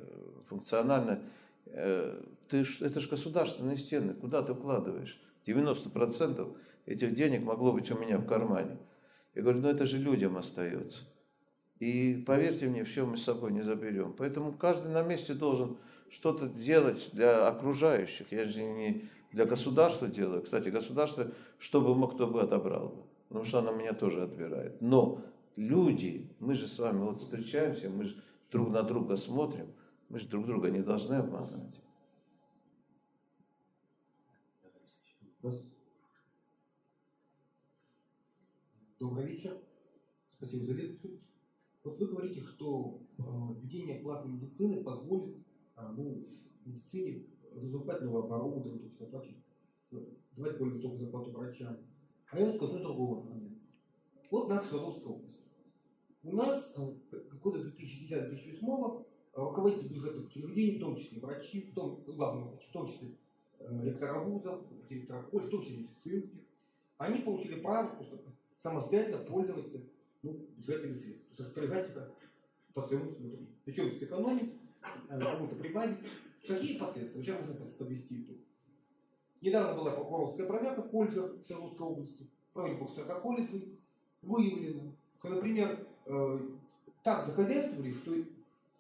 функционально. Э, ты, это же государственные стены, куда ты вкладываешь? 90% этих денег могло быть у меня в кармане. Я говорю, ну это же людям остается. И поверьте мне, все мы с собой не заберем. Поэтому каждый на месте должен что-то делать для окружающих. Я же не для государства делаю. Кстати, государство, чтобы мог, кто бы отобрал бы. Потому что оно меня тоже отбирает. Но люди, мы же с вами вот встречаемся, мы же друг на друга смотрим, мы же друг друга не должны обманывать. Добрый вечер. Спасибо за лекцию. Вот вы говорите, что э, введение платной медицины позволит э, ну, медицине закупать новое оборудование, то есть оплачивать, э, давать более высокую зарплату врачам. А я вот коснусь другого момента. Вот наша Свердловская область. У нас э, года 2010-2008 руководители бюджетных учреждений, в том числе врачи, в том, главные врачи, в том числе э, ректора вузов, директора колледжа, в том числе медицинских, они получили право самостоятельно пользоваться ну, бюджетными средствами. Распоряжать это по своему усмотрению. Причем сэкономить, э, кому-то прибавить. Какие последствия? Сейчас можно подвести итог. Недавно была прокурорская проверка в колледже Свердловской области, провели больше 40 колледжей, выявлено, что, например, э, так дохозяйствовали, что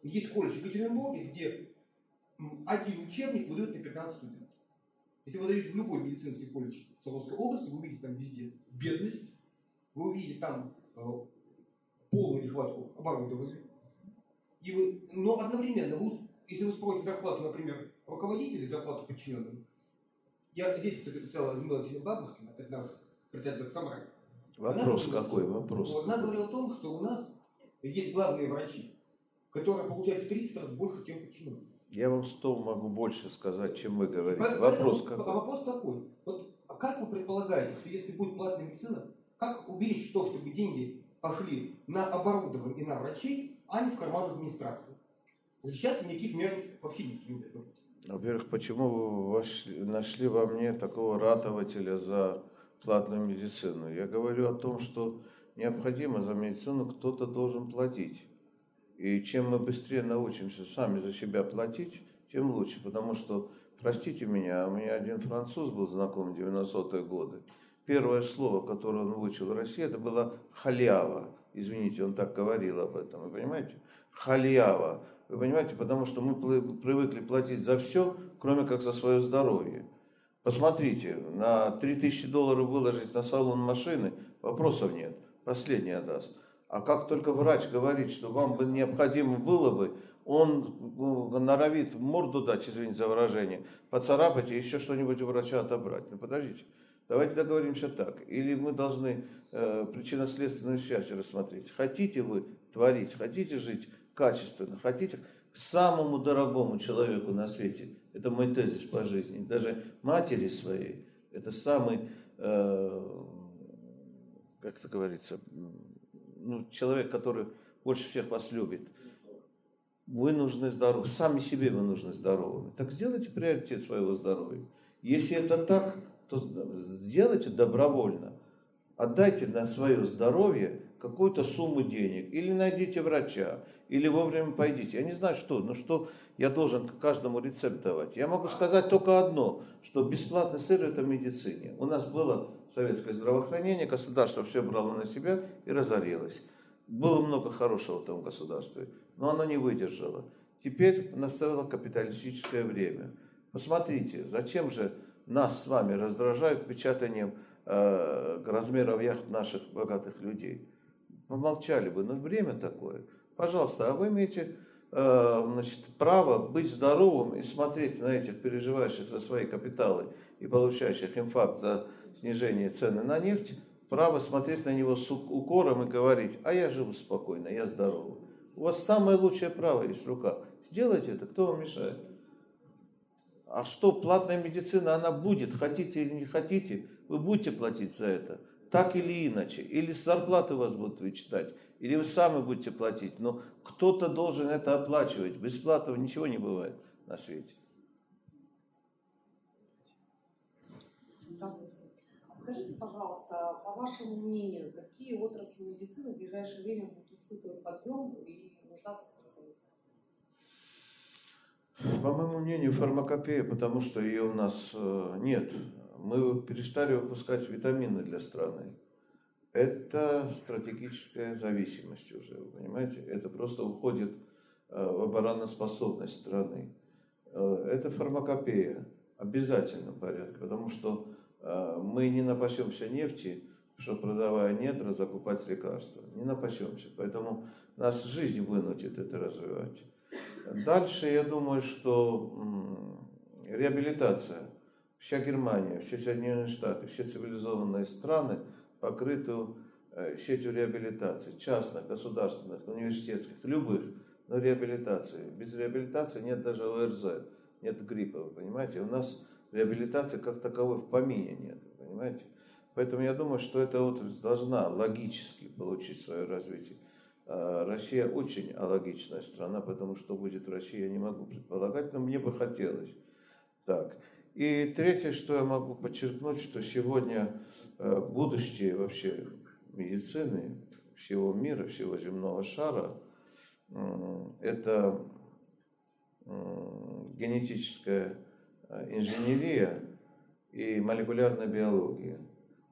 есть колледж в Екатеринбурге, где один учебник выдают на 15 студентов. Если вы зайдете в любой медицинский колледж Свердловской области, вы увидите там везде бедность, вы увидите там э, полную нехватку оборудования. И вы, но одновременно, вы, если вы спросите зарплату, например, руководителей, зарплату подчиненных, я здесь встречала Людмила Бабушкина, одна председатель собрания. Вопрос она, какой? Вопрос. Вот, она говорила о том, что у нас есть главные врачи, которые получают в 30 раз больше, чем подчиненные. Я вам сто могу больше сказать, чем вы говорите. Поэтому, вопрос какой? Вопрос такой. Вот как вы предполагаете, что если будет платная медицина, как увеличить то, чтобы деньги пошли на оборудование и на врачей, а не в карман администрации? Сейчас никаких мер вообще не взять. Во-первых, почему вы нашли во мне такого ратователя за платную медицину? Я говорю о том, что необходимо за медицину кто-то должен платить. И чем мы быстрее научимся сами за себя платить, тем лучше. Потому что, простите меня, у меня один француз был знаком в 90-е годы. Первое слово, которое он выучил в России, это было халява. Извините, он так говорил об этом, вы понимаете? Халява. Вы понимаете, потому что мы привыкли платить за все, кроме как за свое здоровье. Посмотрите, на 3000 долларов выложить на салон машины, вопросов нет. Последний отдаст. А как только врач говорит, что вам бы необходимо было бы, он ну, норовит морду дать, извините за выражение, поцарапать и еще что-нибудь у врача отобрать. Ну подождите, давайте договоримся так. Или мы должны э, причинно-следственную связь рассмотреть. Хотите вы творить, хотите жить качественно, хотите, самому дорогому человеку на свете. Это мой тезис по жизни. Даже матери своей. Это самый, э, как это говорится, ну, человек, который больше всех вас любит. Вы нужны здоровы. Сами себе вы нужны здоровыми. Так сделайте приоритет своего здоровья. Если это так, то сделайте добровольно. Отдайте на свое здоровье какую-то сумму денег, или найдите врача, или вовремя пойдите. Я не знаю, что, но что я должен каждому рецепт давать. Я могу сказать только одно, что бесплатный сыр – это медицине. У нас было советское здравоохранение, государство все брало на себя и разорилось. Было много хорошего в том государстве, но оно не выдержало. Теперь настало капиталистическое время. Посмотрите, зачем же нас с вами раздражают печатанием э, размеров яхт наших богатых людей? Помолчали бы, но время такое. Пожалуйста, а вы имеете э, значит, право быть здоровым и смотреть на этих переживающих за свои капиталы и получающих инфаркт за снижение цены на нефть, право смотреть на него с укором и говорить, а я живу спокойно, я здоровый. У вас самое лучшее право есть в руках. Сделайте это, кто вам мешает? А что, платная медицина, она будет, хотите или не хотите, вы будете платить за это так или иначе. Или с зарплаты вас будут вычитать, или вы сами будете платить. Но кто-то должен это оплачивать. Бесплатного ничего не бывает на свете. Здравствуйте. А скажите, пожалуйста, по вашему мнению, какие отрасли медицины в ближайшее время будут испытывать подъем и нуждаться в? По моему мнению, фармакопея, потому что ее у нас э, нет мы перестали выпускать витамины для страны. Это стратегическая зависимость уже, вы понимаете? Это просто уходит э, в обороноспособность страны. Э, это фармакопея в обязательном порядке, потому что мы не напасемся нефти, что продавая недра, закупать лекарства. Не напасемся. Поэтому нас жизнь вынудит это развивать. Дальше я думаю, что реабилитация – вся Германия, все Соединенные Штаты, все цивилизованные страны покрыты э, сетью реабилитации, частных, государственных, университетских, любых, но реабилитации. Без реабилитации нет даже ОРЗ, нет гриппа, вы понимаете? У нас реабилитации как таковой в помине нет, понимаете? Поэтому я думаю, что эта отрасль должна логически получить свое развитие. А Россия очень алогичная страна, потому что будет в России, я не могу предполагать, но мне бы хотелось. Так. И третье, что я могу подчеркнуть, что сегодня э, будущее вообще медицины всего мира, всего земного шара, это генетическая э, инженерия и молекулярная биология.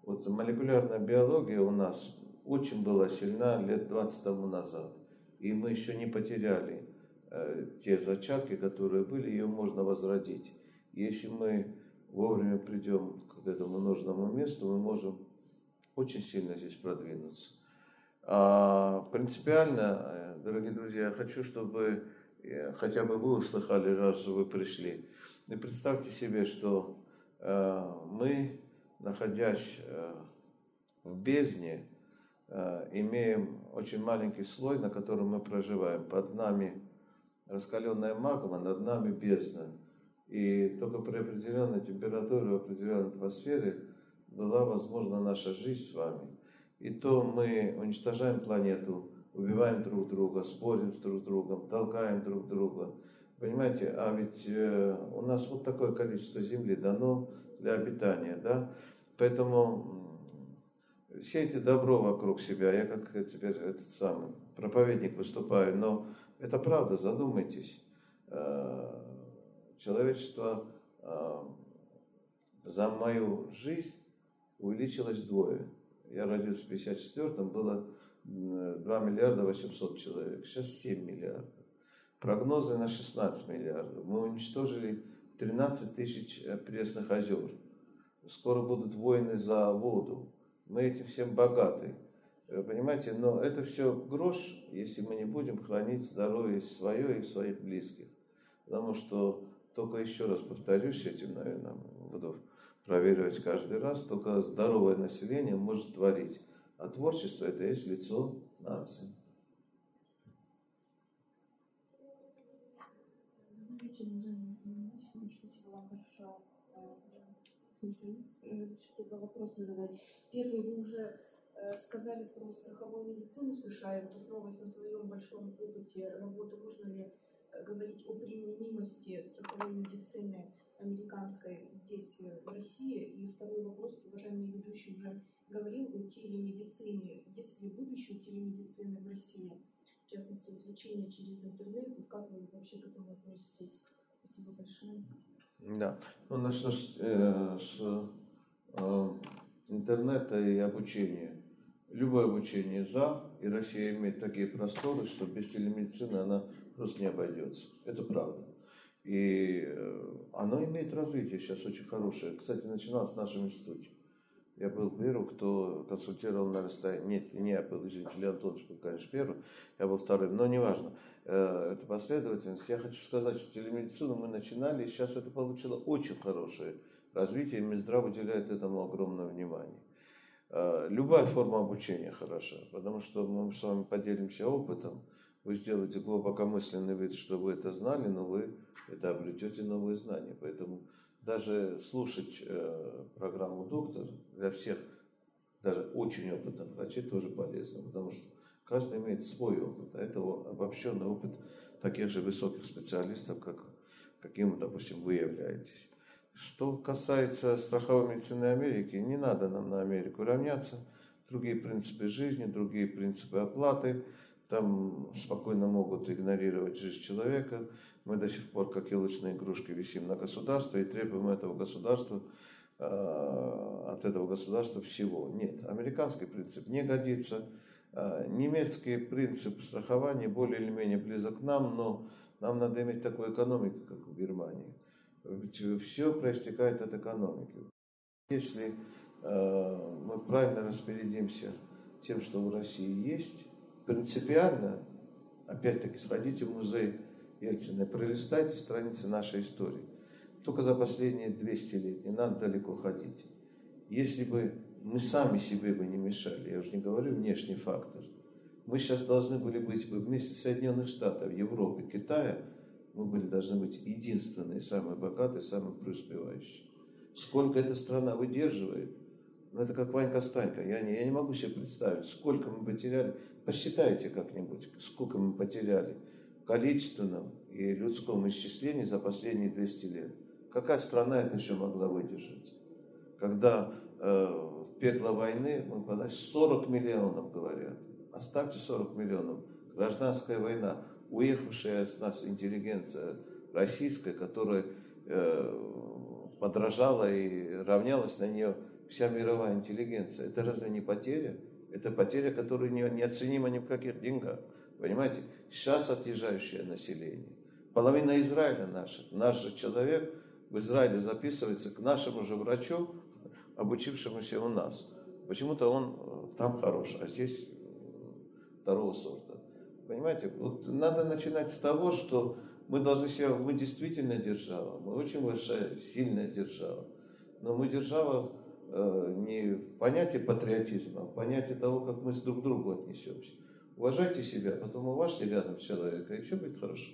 Вот молекулярная биология у нас очень была сильна лет 20 тому назад. И мы еще не потеряли э, те зачатки, которые были, ее можно возродить. Если мы вовремя придем к этому нужному месту, мы можем очень сильно здесь продвинуться. А принципиально, э, дорогие друзья, я хочу, чтобы э, хотя бы вы услыхали, раз вы пришли. И представьте себе, что э, мы, находясь в бездне, имеем очень маленький слой, на котором мы проживаем. Под нами раскаленная магма, над нами бездна. И только при определенной температуре, в определенной атмосфере была возможна наша жизнь с вами. И то мы уничтожаем планету, убиваем друг друга, спорим с друг другом, толкаем друг друга. Понимаете, а ведь э, у нас вот такое количество Земли дано для обитания, да? Поэтому сейте добро вокруг себя. Я как теперь этот самый проповедник выступаю, но это правда, задумайтесь э, человечество э, за мою жизнь увеличилось вдвое. Я родился в 54-м, было 2 миллиарда 800 человек, сейчас 7 миллиардов. Прогнозы на 16 миллиардов. Мы уничтожили 13 тысяч э, пресных озер. Скоро будут войны за воду мы этим всем богаты. Э, понимаете, но это все грош, если мы не будем хранить здоровье свое и своих близких. Потому что, только еще раз повторюсь, этим, наверное, буду проверивать каждый раз, только здоровое население может творить. А творчество – это есть лицо нации. Thank you. Хорошо. Разрешите два вопроса задать. Первый, вы уже э, сказали про страховую медицину в США, и вот основываясь на своем большом опыте работы, можно ли э, говорить о применимости страховой медицины американской здесь, э, в России? И второй вопрос, уважаемый ведущий уже говорил о телемедицине. Есть ли будущее телемедицины в России? В частности, вот лечение через интернет. Вот как вы вообще к этому относитесь? Спасибо большое. Да. Ну, начну с, э, с э, интернета и обучения. Любое обучение за, и Россия имеет такие просторы, что без телемедицины она просто не обойдется. Это правда. И э, оно имеет развитие сейчас очень хорошее. Кстати, начиналось в нашем институте. Я был первым, кто консультировал на расстоянии. Нет, не я был, извините, Леон Антонович конечно, первым. Я был вторым, но неважно. Э, это последовательность. Я хочу сказать, что телемедицину мы начинали, и сейчас это получило очень хорошее развитие, и Минздрав уделяет этому огромное внимание. Э, любая форма обучения хороша, потому что мы с вами поделимся опытом, вы сделаете глубокомысленный вид, что вы это знали, но вы это обретете новые знания. Поэтому даже слушать э, программу «Доктор» для всех, даже очень опытных врачей, тоже полезно, потому что Каждый имеет свой опыт, а это обобщенный опыт таких же высоких специалистов, как, каким, допустим, вы являетесь. Что касается страховой медицины Америки, не надо нам на Америку равняться. Другие принципы жизни, другие принципы оплаты. Там спокойно могут игнорировать жизнь человека. Мы до сих пор, как елочные игрушки, висим на государство и требуем этого государства, э, от этого государства всего. Нет, американский принцип не годится – Э, немецкий принцип страхования более или менее близок к нам, но нам надо иметь такую экономику, как в Германии. Ведь все проистекает от экономики. Если э, мы правильно распорядимся тем, что в России есть, принципиально, опять-таки, сходите в музей Ельцина, пролистайте страницы нашей истории. Только за последние 200 лет, не надо далеко ходить. Если бы мы сами себе бы не мешали, я уже не говорю внешний фактор. Мы сейчас должны были быть бы вместе Соединенных Штатов, Европы, Китая, мы были должны быть единственные, самые богатые, самые преуспевающие. Сколько эта страна выдерживает, ну это как Ванька Станька, я не, я не могу себе представить, сколько мы потеряли, посчитайте как-нибудь, сколько мы потеряли в количественном и людском исчислении за последние 200 лет. Какая страна это еще могла выдержать? Когда э, пекло войны, мы подали 40 миллионов, говорят. Оставьте 40 миллионов. Гражданская война. Уехавшая с нас интеллигенция российская, которая э, подражала и равнялась на нее вся мировая интеллигенция. Это разве не потеря? Это потеря, которая не, неоценима ни в каких деньгах. Понимаете? Сейчас отъезжающее население. Половина Израиля наша. Наш же человек в Израиле записывается к нашему же врачу, обучившемуся у нас. Почему-то он э, там хорош, а здесь э, второго сорта. Понимаете, вот надо начинать с того, что мы должны себя, мы действительно держава, мы очень большая, сильная держава. Но мы держава не в понятии патриотизма, а в того, как мы с друг к другу отнесемся. Уважайте себя, потом уважьте рядом человека, и все будет хорошо.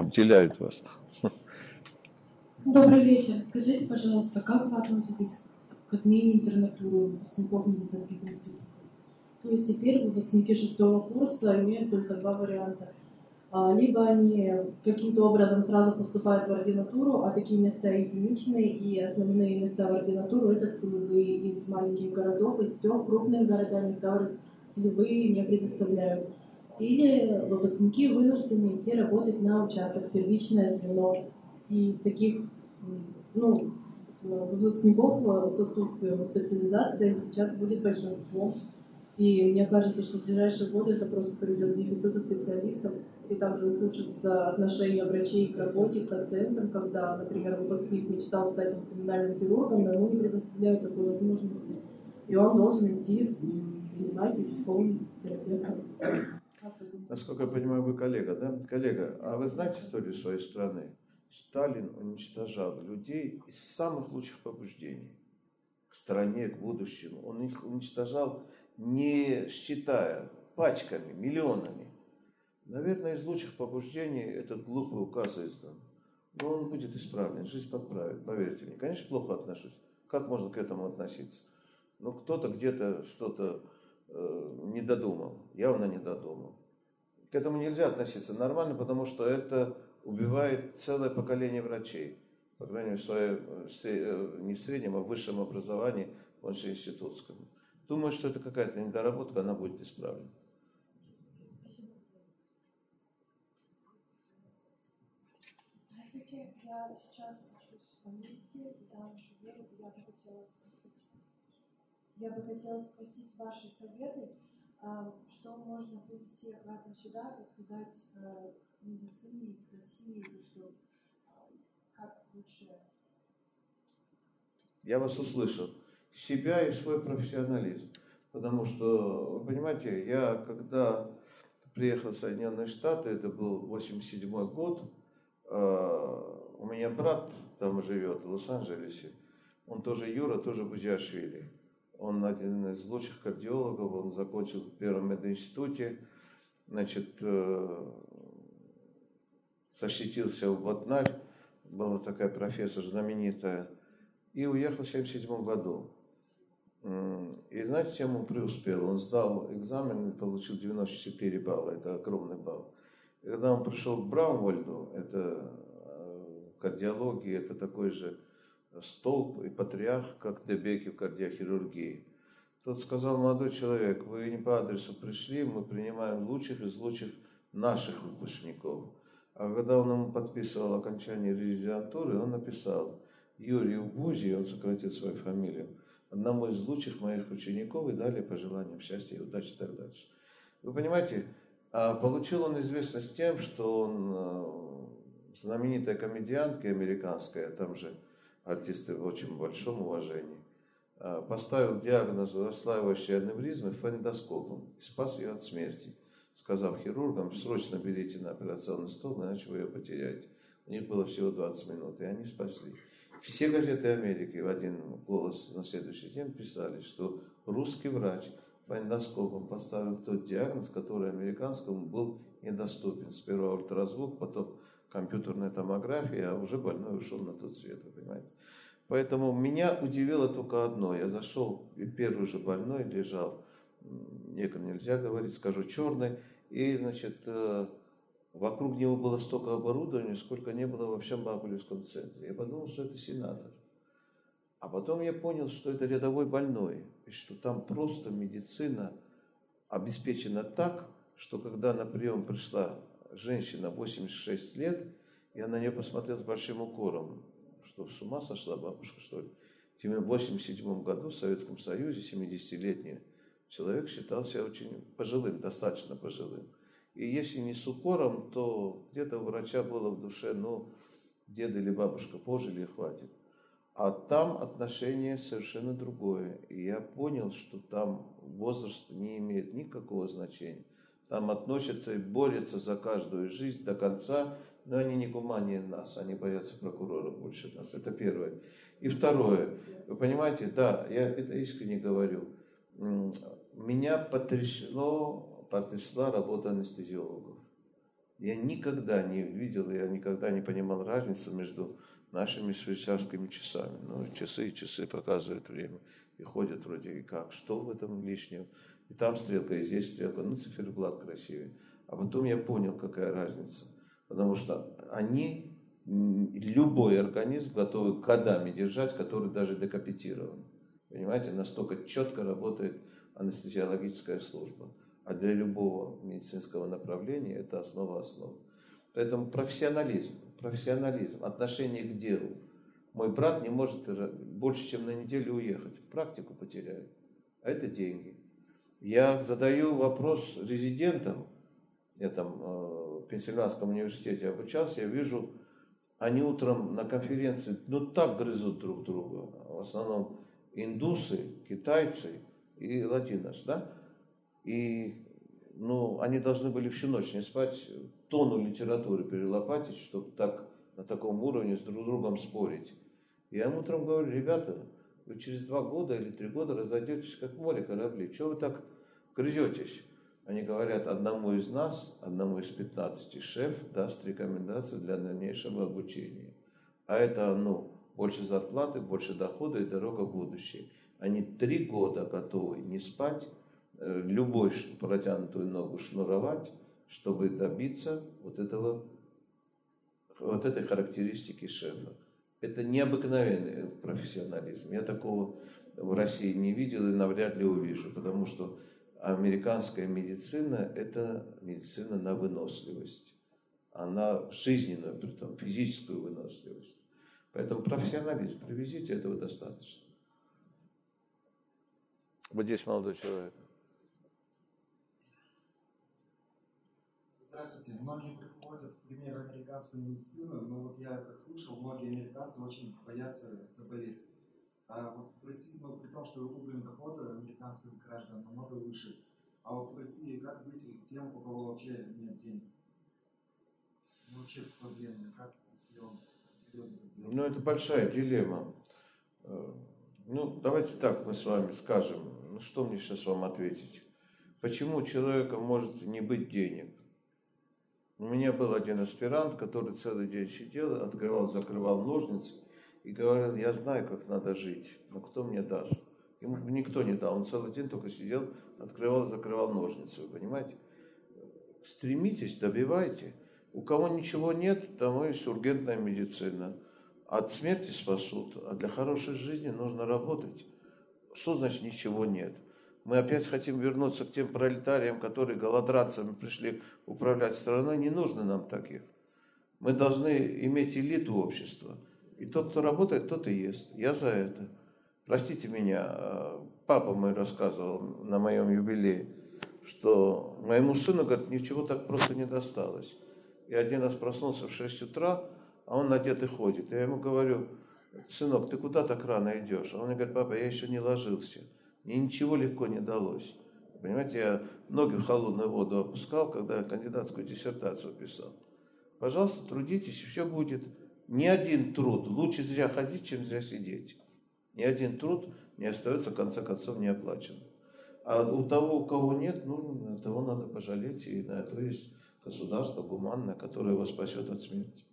обделяют вас. Добрый вечер. Скажите, пожалуйста, как вы относитесь к отмене интернатуры выпускников медицинских институтов? То есть теперь выпускники шестого курса имеют только два варианта. А, либо они каким-то образом сразу поступают в ординатуру, а такие места единичные, и основные места в ординатуру это целевые из маленьких городов, из сел, крупных городов места целевые не предоставляют или выпускники вынуждены идти работать на участок, первичное звено. И таких ну, выпускников с отсутствием специализации сейчас будет большинство. И мне кажется, что в ближайшие годы это просто приведет к дефициту специалистов. И также ухудшится отношение врачей к работе, к пациентам, когда, например, выпускник мечтал стать криминальным хирургом, но ему не предоставляют такой возможности. И он должен идти принимать участковым терапевтом. Насколько я понимаю, вы коллега, да? Коллега, а вы знаете историю своей страны? Сталин уничтожал людей из самых лучших побуждений к стране, к будущему. Он их уничтожал не считая, пачками, миллионами. Наверное, из лучших побуждений этот глупый указ издан. Но он будет исправлен, жизнь подправит, поверьте мне. Конечно, плохо отношусь. Как можно к этому относиться? Ну, кто-то где-то что-то э, не додумал, явно не додумал. К этому нельзя относиться нормально, потому что это убивает целое поколение врачей. По крайней мере, в своей, э, не в среднем, а в высшем образовании, в институтском. Думаю, что это какая-то недоработка, она будет исправлена. Здравствуйте, я сейчас учусь в Америке, и там живу, я бы хотела спросить, я бы хотела спросить ваши советы, а, что можно привести обратно сюда и придать э, к медицине, к России, что а, как лучше. Я вас услышал. Себя и свой профессионализм. Потому что, вы понимаете, я когда приехал в Соединенные Штаты, это был 87 год, а, у меня брат там живет, в Лос-Анджелесе. Он тоже Юра, тоже Бузяшвили. Он один из лучших кардиологов, он закончил в Первом мединституте, значит, э, защитился в Ботнарь, была такая профессор знаменитая, и уехал в 1977 году. И знаете, чем он преуспел? Он сдал экзамен и получил 94 балла, это огромный балл. И когда он пришел к Браунвальду, это э, кардиология, это такой же столб и патриарх, как Дебеки в кардиохирургии. Тот сказал, молодой человек, вы не по адресу пришли, мы принимаем лучших из лучших наших выпускников. А когда он ему подписывал окончание резидентуры, он написал Юрию Бузи, он сократил свою фамилию, одному из лучших моих учеников и дали пожеланиям счастья и удачи и так дальше. Вы понимаете, а получил он известность тем, что он э, знаменитая комедиантка американская, там же артисты в очень большом уважении, а, поставил диагноз расслаивающей аневризмы фонендоскопом и спас ее от смерти, сказав хирургам, срочно берите на операционный стол, иначе вы ее потеряете. У них было всего 20 минут, и они спасли. Все газеты Америки в один голос на следующий день писали, что русский врач по эндоскопам поставил тот диагноз, который американскому был недоступен. Сперва ультразвук, потом компьютерная томография, а уже больной ушел на тот свет, вы понимаете. Поэтому меня удивило только одно. Я зашел, и первый же больной лежал, некому нельзя говорить, скажу, черный, и, значит, э, вокруг него было столько оборудования, сколько не было во всем Бабулевском центре. Я подумал, что это сенатор. А потом я понял, что это рядовой больной, и что там просто медицина обеспечена так, что когда на прием пришла женщина 86 лет, я на нее посмотрел с большим укором, что с ума сошла бабушка, что ли. В 1987 году в Советском Союзе 70-летний человек считался очень пожилым, достаточно пожилым. И если не с укором, то где-то у врача было в душе, ну, дед или бабушка пожили, хватит. А там отношение совершенно другое. И я понял, что там возраст не имеет никакого значения там относятся и борются за каждую жизнь до конца, но они не гуманнее нас, они боятся прокурора больше нас. Это первое. И второе, вы понимаете, да, я это искренне говорю, меня потрясло, потрясла работа анестезиологов. Я никогда не видел, я никогда не понимал разницу между нашими швейцарскими часами. Ну, часы и часы показывают время и ходят вроде и как. Что в этом лишнего? И там стрелка, и здесь стрелка. Ну, циферблат красивый. А потом я понял, какая разница. Потому что они, любой организм готовы годами держать, который даже декапитирован. Понимаете, настолько четко работает анестезиологическая служба. А для любого медицинского направления это основа основ. Поэтому профессионализм, профессионализм, отношение к делу. Мой брат не может больше, чем на неделю уехать. Практику потеряет. А это деньги. Я задаю вопрос резидентам, я там э, в Пенсильванском университете обучался, я вижу, они утром на конференции, ну так грызут друг друга, в основном индусы, китайцы и латинос, да, и ну, они должны были всю ночь не спать, тону литературы перелопатить, чтобы так на таком уровне с друг другом спорить. Я им утром говорю, ребята, вы через два года или три года разойдетесь, как море корабли. Чего вы так грызетесь? Они говорят, одному из нас, одному из 15 шеф даст рекомендации для дальнейшего обучения. А это, ну, больше зарплаты, больше дохода и дорога в будущее. Они три года готовы не спать, любой протянутую ногу шнуровать, чтобы добиться вот этого, вот этой характеристики шефа. Это необыкновенный профессионализм. Я такого в России не видел и навряд ли увижу, потому что американская медицина – это медицина на выносливость. Она жизненную, притом физическую выносливость. Поэтому профессионализм, привезите, этого достаточно. Вот здесь молодой человек. Здравствуйте. Многие приходят в пример американскую медицину, но вот я как слышал, многие американцы очень боятся заболеть. А вот в России, ну, при том, что уровень дохода американских граждан намного выше, а вот в России как быть тем, у кого вообще нет денег? Ну, вообще проблемы, как сделать ну, это большая дилемма. Э, ну, давайте так мы с вами скажем. Ну, что мне сейчас вам ответить? Почему у человека может не быть денег? У меня был один аспирант, который целый день сидел, открывал, закрывал ножницы и говорил, я знаю, как надо жить, но кто мне даст? Ему никто не дал, он целый день только сидел, открывал, закрывал ножницы, вы понимаете? Стремитесь, добивайте. У кого ничего нет, тому есть ургентная медицина. От смерти спасут, а для хорошей жизни нужно работать. Что значит ничего нет? Мы опять хотим вернуться к тем пролетариям, которые голодранцами пришли управлять страной. Не нужно нам таких. Мы должны иметь элиту общества. И тот, кто работает, тот и ест. Я за это. Простите меня, а, папа мой рассказывал на моем юбилее, что моему сыну, говорит, ничего так просто не досталось. И один раз проснулся в 6 утра, а он одет и ходит. Я ему говорю, сынок, ты куда так рано идешь? А он мне говорит, папа, я еще не ложился. Мне ничего легко не далось. Понимаете, я ноги в холодную воду опускал, когда кандидатскую диссертацию писал. Пожалуйста, трудитесь, и все будет. Ни один труд лучше зря ходить, чем зря сидеть. Ни один труд не остается, в конце концов, не оплачен. А у того, у кого нет, ну, того надо пожалеть, и на это есть государство гуманное, которое его спасет от смерти.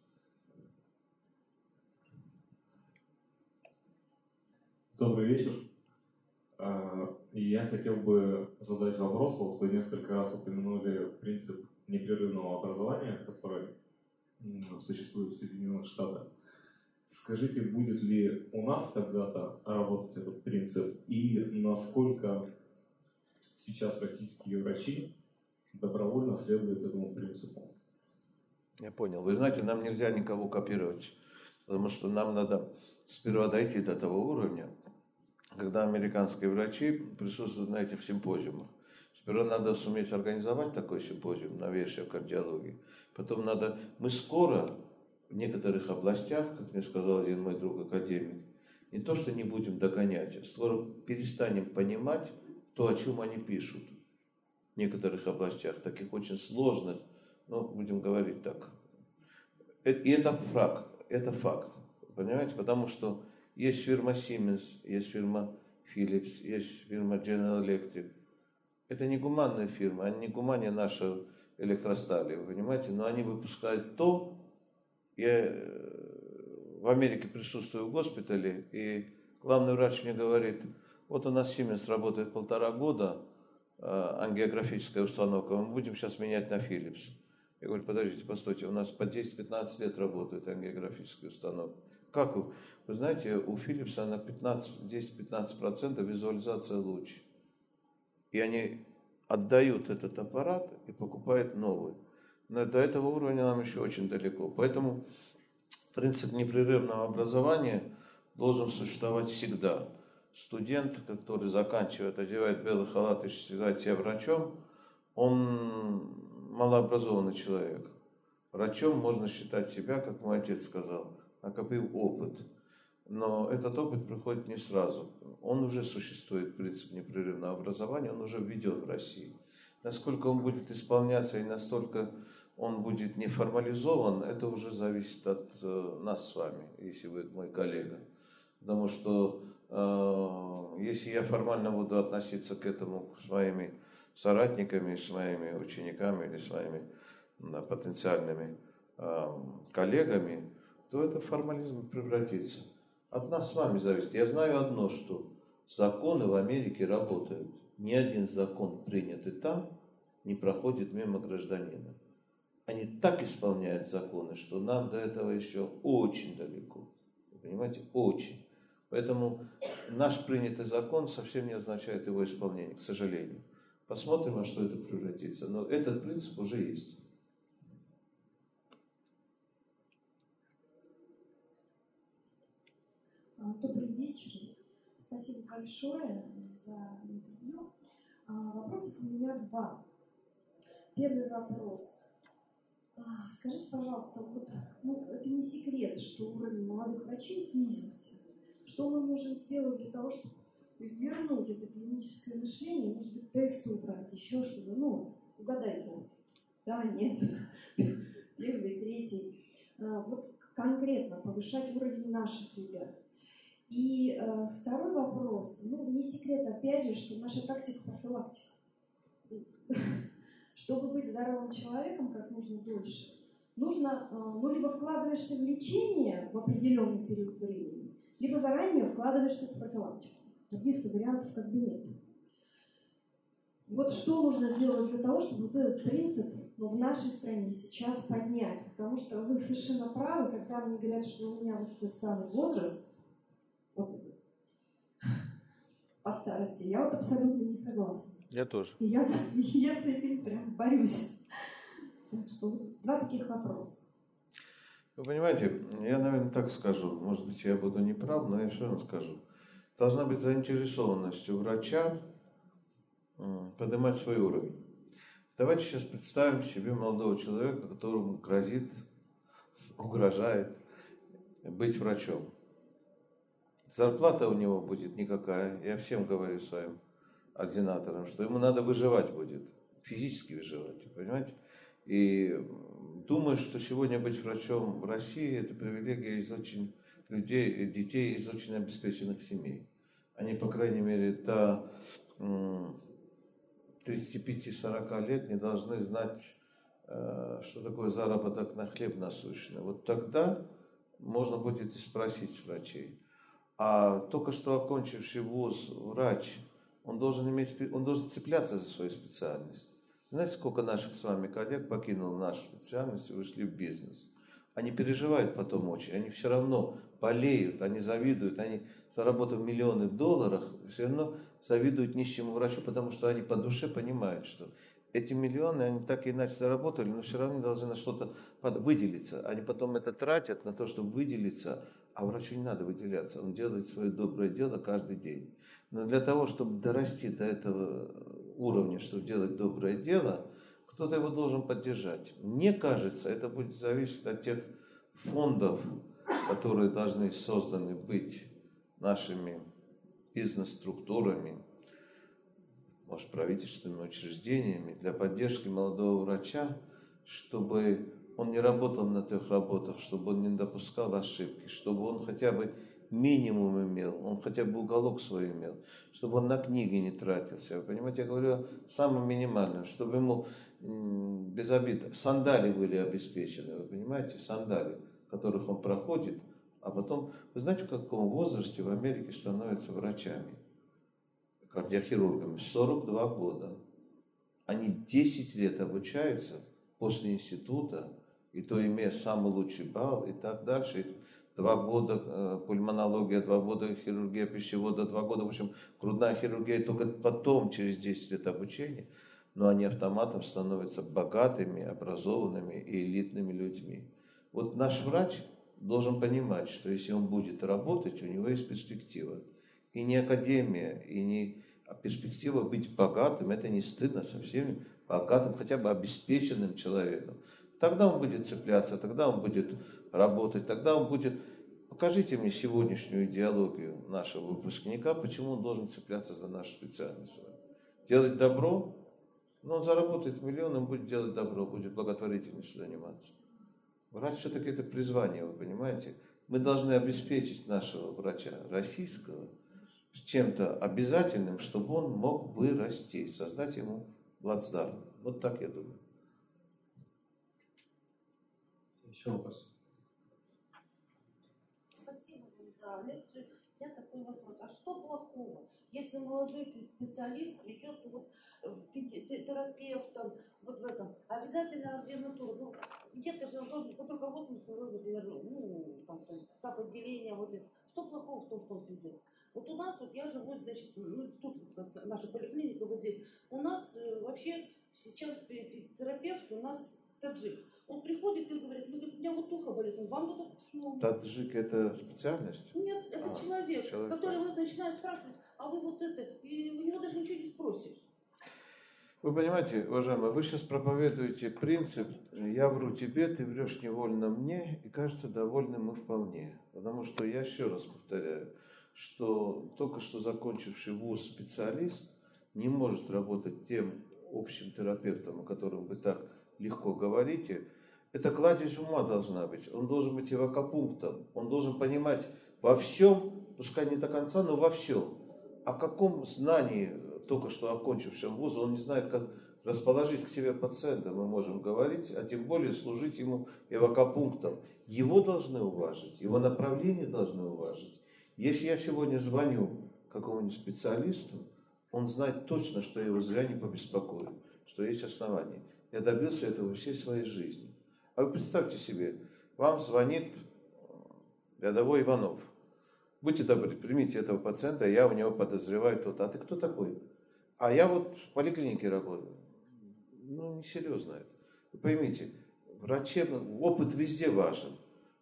Добрый вечер. А, я хотел бы задать вопрос. Вот вы несколько раз упомянули принцип непрерывного образования, который существует в Соединенных Штатах. Скажите, будет ли у нас когда-то работать этот принцип и насколько сейчас российские врачи добровольно следует этому принципу. Я понял. Вы знаете, нам нельзя никого копировать, потому что нам надо сперва дойти до того уровня, когда американские врачи присутствуют на этих симпозиумах. Сперва надо суметь организовать такой симпозиум новейшей в кардиологии. Потом надо... Мы скоро в некоторых областях, как мне сказал один мой друг академик, не то что не будем догонять, а скоро перестанем понимать то, о чем они пишут некоторых областях, таких очень сложных, ну, будем говорить так. Э, и это факт, это факт, понимаете, потому что есть фирма Siemens, есть фирма Philips, есть фирма General Electric. Это не гуманная фирма, они не гуманнее нашей электростали, вы понимаете, но они выпускают то, я э, в Америке присутствую в госпитале, и главный врач мне говорит, вот у нас Siemens работает полтора года, Э, ангиографическая установка, мы будем сейчас менять на Philips. Я говорю, подождите, постойте, у нас по 10-15 лет работает ангиографическая установка. Как вы? Вы знаете, у Philips на 10-15% визуализация луч. И они отдают этот аппарат и покупают новый. Но до этого уровня нам еще очень далеко. Поэтому принцип непрерывного образования должен существовать всегда студент, который заканчивает, одевает белый халат и считает себя врачом, он малообразованный человек. Врачом можно считать себя, как мой отец сказал, накопив опыт. Но этот опыт приходит не сразу. Он уже существует, принцип непрерывного образования, он уже введен в России. Насколько он будет исполняться и настолько он будет не формализован, это уже зависит от э, нас с вами, если вы мой коллега. Потому что Э, если я формально буду относиться к этому своими соратниками, с моими учениками или с моими потенциальными э, коллегами, то это формализм превратится. От нас с вами зависит. Я знаю одно, что законы в Америке работают. Ни один закон, принятый там, не проходит мимо гражданина. Они так исполняют законы, что нам до этого еще очень далеко. Вы понимаете, очень. Поэтому наш принятый закон совсем не означает его исполнение, к сожалению. Посмотрим, во что это превратится. Но этот принцип уже есть. А, добрый вечер. Спасибо большое за интервью. А, вопросов у меня два. Первый вопрос. А, скажите, пожалуйста, вот, ну, это не секрет, что уровень молодых врачей снизился. Что мы можем сделать для того, чтобы вернуть это клиническое мышление, может быть, тесты убрать, еще что-то, ну, угадайте. Вот. Да, нет. (laughs) Первый, третий. Вот конкретно повышать уровень наших ребят. И э, второй вопрос, ну, не секрет, опять же, что наша тактика профилактика. (laughs) Чтобы быть здоровым человеком как можно дольше, нужно, э, ну, либо вкладываешься в лечение в определенный период времени, либо заранее вкладываешься в профилактику. Других-то вариантов как бы нет. Вот что нужно сделать для того, чтобы вот этот принцип ну, в нашей стране сейчас поднять? Потому что вы совершенно правы, когда мне говорят, что у меня вот этот самый возраст, вот по старости. Я вот абсолютно не согласна. Я тоже. И я, (laughs) я с этим прям борюсь. Так что два таких вопроса. Вы понимаете, я, наверное, так скажу. Может быть, я буду неправ, но я все равно скажу. Должна быть заинтересованность у врача поднимать свой уровень. Давайте сейчас представим себе молодого человека, которому грозит, угрожает быть врачом. Зарплата у него будет никакая. Я всем говорю своим ординаторам, что ему надо выживать будет, физически выживать, понимаете? И думаю, что сегодня быть врачом в России – это привилегия из очень людей, детей из очень обеспеченных семей. Они, по крайней мере, до 35-40 лет не должны знать, э, что такое заработок на хлеб насущный. Вот тогда можно будет и спросить врачей. А только что окончивший вуз врач, он должен, иметь, он должен цепляться за свою специальность. Знаете, сколько наших с вами коллег покинуло нашу специальность и ушли в бизнес? Они переживают потом очень, они все равно болеют, они завидуют, они, заработав миллионы долларов, все равно завидуют нищему врачу, потому что они по душе понимают, что эти миллионы, они так и иначе заработали, но все равно должны на что-то выделиться. Они потом это тратят на то, чтобы выделиться, а врачу не надо выделяться, он делает свое доброе дело каждый день. Но для того, чтобы дорасти до этого уровня, чтобы делать доброе дело, кто-то его должен поддержать. Мне кажется, это будет зависеть от тех фондов, которые должны созданы быть нашими бизнес-структурами, может, правительственными учреждениями для поддержки молодого врача, чтобы он не работал на трех работах, чтобы он не допускал ошибки, чтобы он хотя бы минимум имел, он хотя бы уголок свой имел, чтобы он на книги не тратился. Вы понимаете, я говорю о самом минимальном, чтобы ему без обид сандали были обеспечены, вы понимаете, сандали, которых он проходит, а потом, вы знаете, в каком возрасте в Америке становятся врачами, кардиохирургами? 42 года. Они 10 лет обучаются после института, и то имея самый лучший балл и так дальше. Два года э, пульмонология, два года хирургия пищевода, два года, в общем, грудная хирургия, только потом, через 10 лет обучения, но они автоматом становятся богатыми, образованными и элитными людьми. Вот наш врач должен понимать, что если он будет работать, у него есть перспектива. И не академия, и не а перспектива быть богатым, это не стыдно совсем, богатым, хотя бы обеспеченным человеком. Тогда он будет цепляться, тогда он будет работать, тогда он будет... Покажите мне сегодняшнюю идеологию нашего выпускника, почему он должен цепляться за нашу специальность. Делать добро, но он заработает миллион, он будет делать добро, будет благотворительностью заниматься. Врач все-таки это призвание, вы понимаете? Мы должны обеспечить нашего врача российского чем-то обязательным, чтобы он мог вырасти, создать ему плацдарм. Вот так я думаю. Еще вопрос. Спасибо за лекцию. У меня такой вопрос. А что плохого, если молодой специалист придет вот терапевтом, вот в этом, обязательно ординатура, ну, где-то же он должен под руководством своего, например, ну, там, там, отделения, вот это. Что плохого в том, что он придет? Вот у нас, вот я живу, значит, ну, тут вот наша поликлиника вот здесь, у нас э, вообще сейчас терапевт у нас таджик. Он приходит и говорит, ну, у меня вот ухо болит, ну, вам надо шнур. Таджик – это специальность? Нет, это а, человек, человек, который вот начинает спрашивать, а вы вот это, и у него даже ничего не спросишь. Вы понимаете, уважаемые, вы сейчас проповедуете принцип «я вру тебе, ты врешь невольно мне, и кажется, довольны мы вполне». Потому что я еще раз повторяю, что только что закончивший вуз специалист не может работать тем общим терапевтом, о котором вы так легко говорите, это кладезь ума должна быть. Он должен быть эвакопунктом. Он должен понимать во всем, пускай не до конца, но во всем. О каком знании, только что окончившем вуз, он не знает, как расположить к себе пациента, мы можем говорить, а тем более служить ему эвакопунктом. Его должны уважить, его направление должны уважить. Если я сегодня звоню какому-нибудь специалисту, он знает точно, что я его зря не побеспокою, что есть основания. Я добился этого всей своей жизни. А вы представьте себе, вам звонит рядовой Иванов. Будьте добры, примите этого пациента, я у него подозреваю тут. А ты кто такой? А я вот в поликлинике работаю. Ну, несерьезно это. Вы поймите, врачебный опыт везде важен.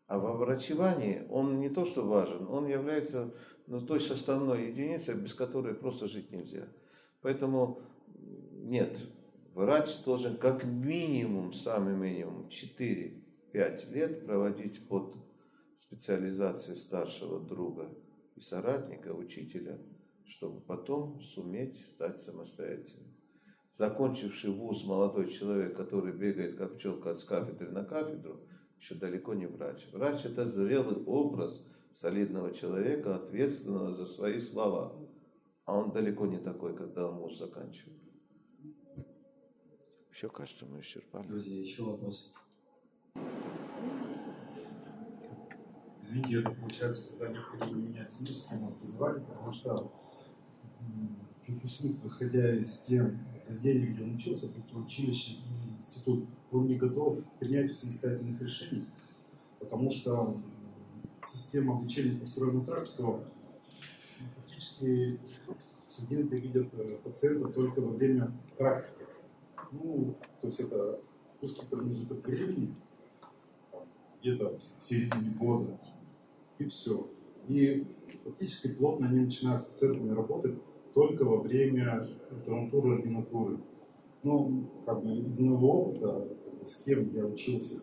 А во врачевании он не то, что важен, он является ну, той составной единицей, без которой просто жить нельзя. Поэтому нет, врач должен как минимум, самый минимум 4-5 лет проводить под специализацией старшего друга и соратника, учителя, чтобы потом суметь стать самостоятельным. Закончивший вуз молодой человек, который бегает как пчелка от кафедры на кафедру, еще далеко не врач. Врач – это зрелый образ солидного человека, ответственного за свои слова. А он далеко не такой, когда он вуз заканчивает. Все, кажется, мы исчерпали. Друзья, еще вопросы? Извините, это получается, тогда необходимо менять мир, с кем мы вызывали, потому что выпускник, выходя из тем заведений, где он учился, будь то училище и институт, он не готов принять самостоятельных решений, потому что система обучения построена так, что фактически студенты видят э, пациента только во время практики. Ну, то есть это узкий промежуток времени, где-то в середине года, и все. И фактически плотно они начинают с пациентами работать только во время докторантуры, ординатуры. Ну, как бы из моего опыта, с кем я учился,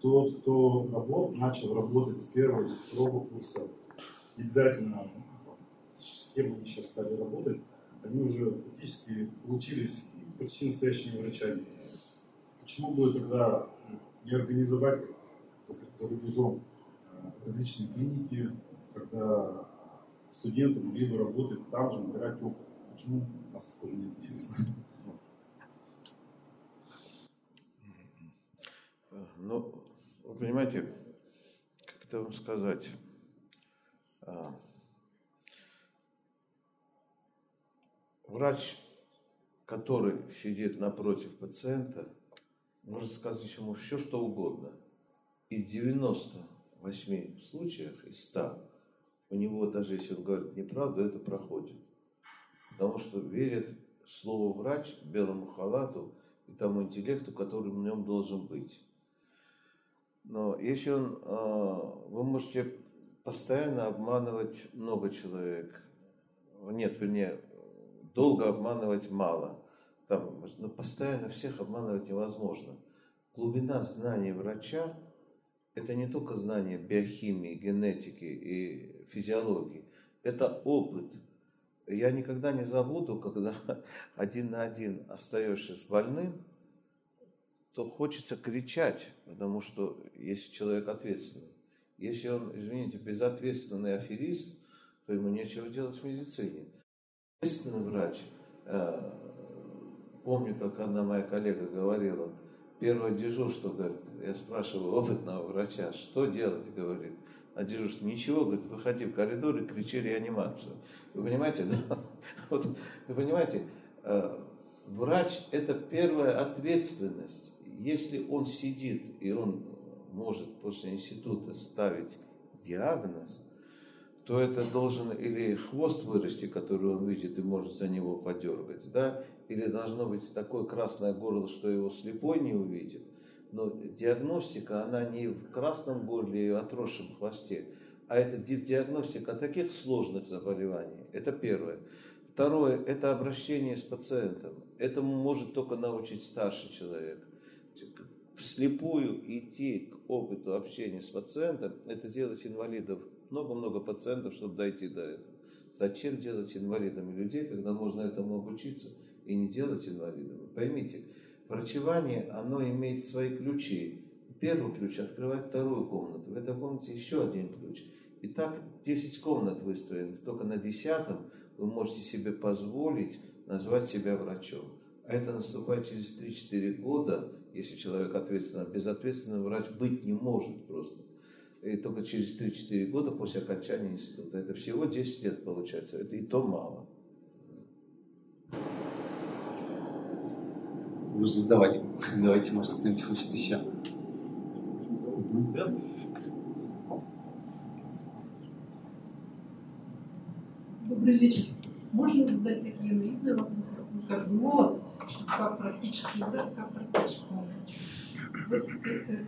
тот, кто работ, начал работать с первого, с второго курса, обязательно с кем они сейчас стали работать, они уже фактически получились почти настоящими врачами. Почему бы тогда не организовать за рубежом э, различные клиники, когда студенты могли бы работать там же, набирать опыт? Почему у нас такого нет, интересно? Ну, вы понимаете, как это вам сказать? А, врач который сидит напротив пациента, может сказать ему все, что угодно. И в 98 случаях из 100 у него, даже если он говорит неправду, это проходит. Потому что верят слову врач, белому халату и тому интеллекту, который в нем должен быть. Но если он, а, вы можете постоянно обманывать много человек, нет, вернее, долго обманывать мало. Там, но постоянно всех обманывать невозможно. Глубина знаний врача – это не только знание биохимии, генетики и физиологии. Это опыт. Я никогда не забуду, когда (laughs) один на один остаешься с больным, то хочется кричать, потому что если человек ответственный. Если он, извините, безответственный аферист, то ему нечего делать в медицине. Естественный врач, э, помню, как одна моя коллега говорила, первое дежурство, говорит, я спрашиваю опытного врача, что делать, говорит, а дежурство, ничего, говорит, выходи в коридор и кричи реанимацию. Вы понимаете, (laughs) да? Вот, вы понимаете, э, врач – это первая ответственность. Если он сидит и он может после института ставить диагноз, то это должен или хвост вырасти, который он видит и может за него подергать, да, или должно быть такое красное горло, что его слепой не увидит. Но диагностика, она не в красном горле и отросшем хвосте, а это диагностика таких сложных заболеваний. Это первое. Второе – это обращение с пациентом. Этому может только научить старший человек. Вслепую идти к опыту общения с пациентом – это делать инвалидов много-много пациентов, чтобы дойти до этого. Зачем делать инвалидами людей, когда можно этому обучиться и не делать инвалидами? Поймите, врачевание, оно имеет свои ключи. Первый ключ открывает вторую комнату. В этой комнате еще один ключ. И так 10 комнат выстроены. Только на десятом вы можете себе позволить назвать себя врачом. А это наступает через 3-4 года, если человек ответственный. Безответственный врач быть не может просто и только через 3-4 года после окончания института. Это всего 10 лет получается, это и то мало. Ну, задавай. Давайте, может, кто-нибудь хочет еще. Добрый вечер. Можно задать такие наивные вопросы, как кардиолог, как практически врач, как практический врач?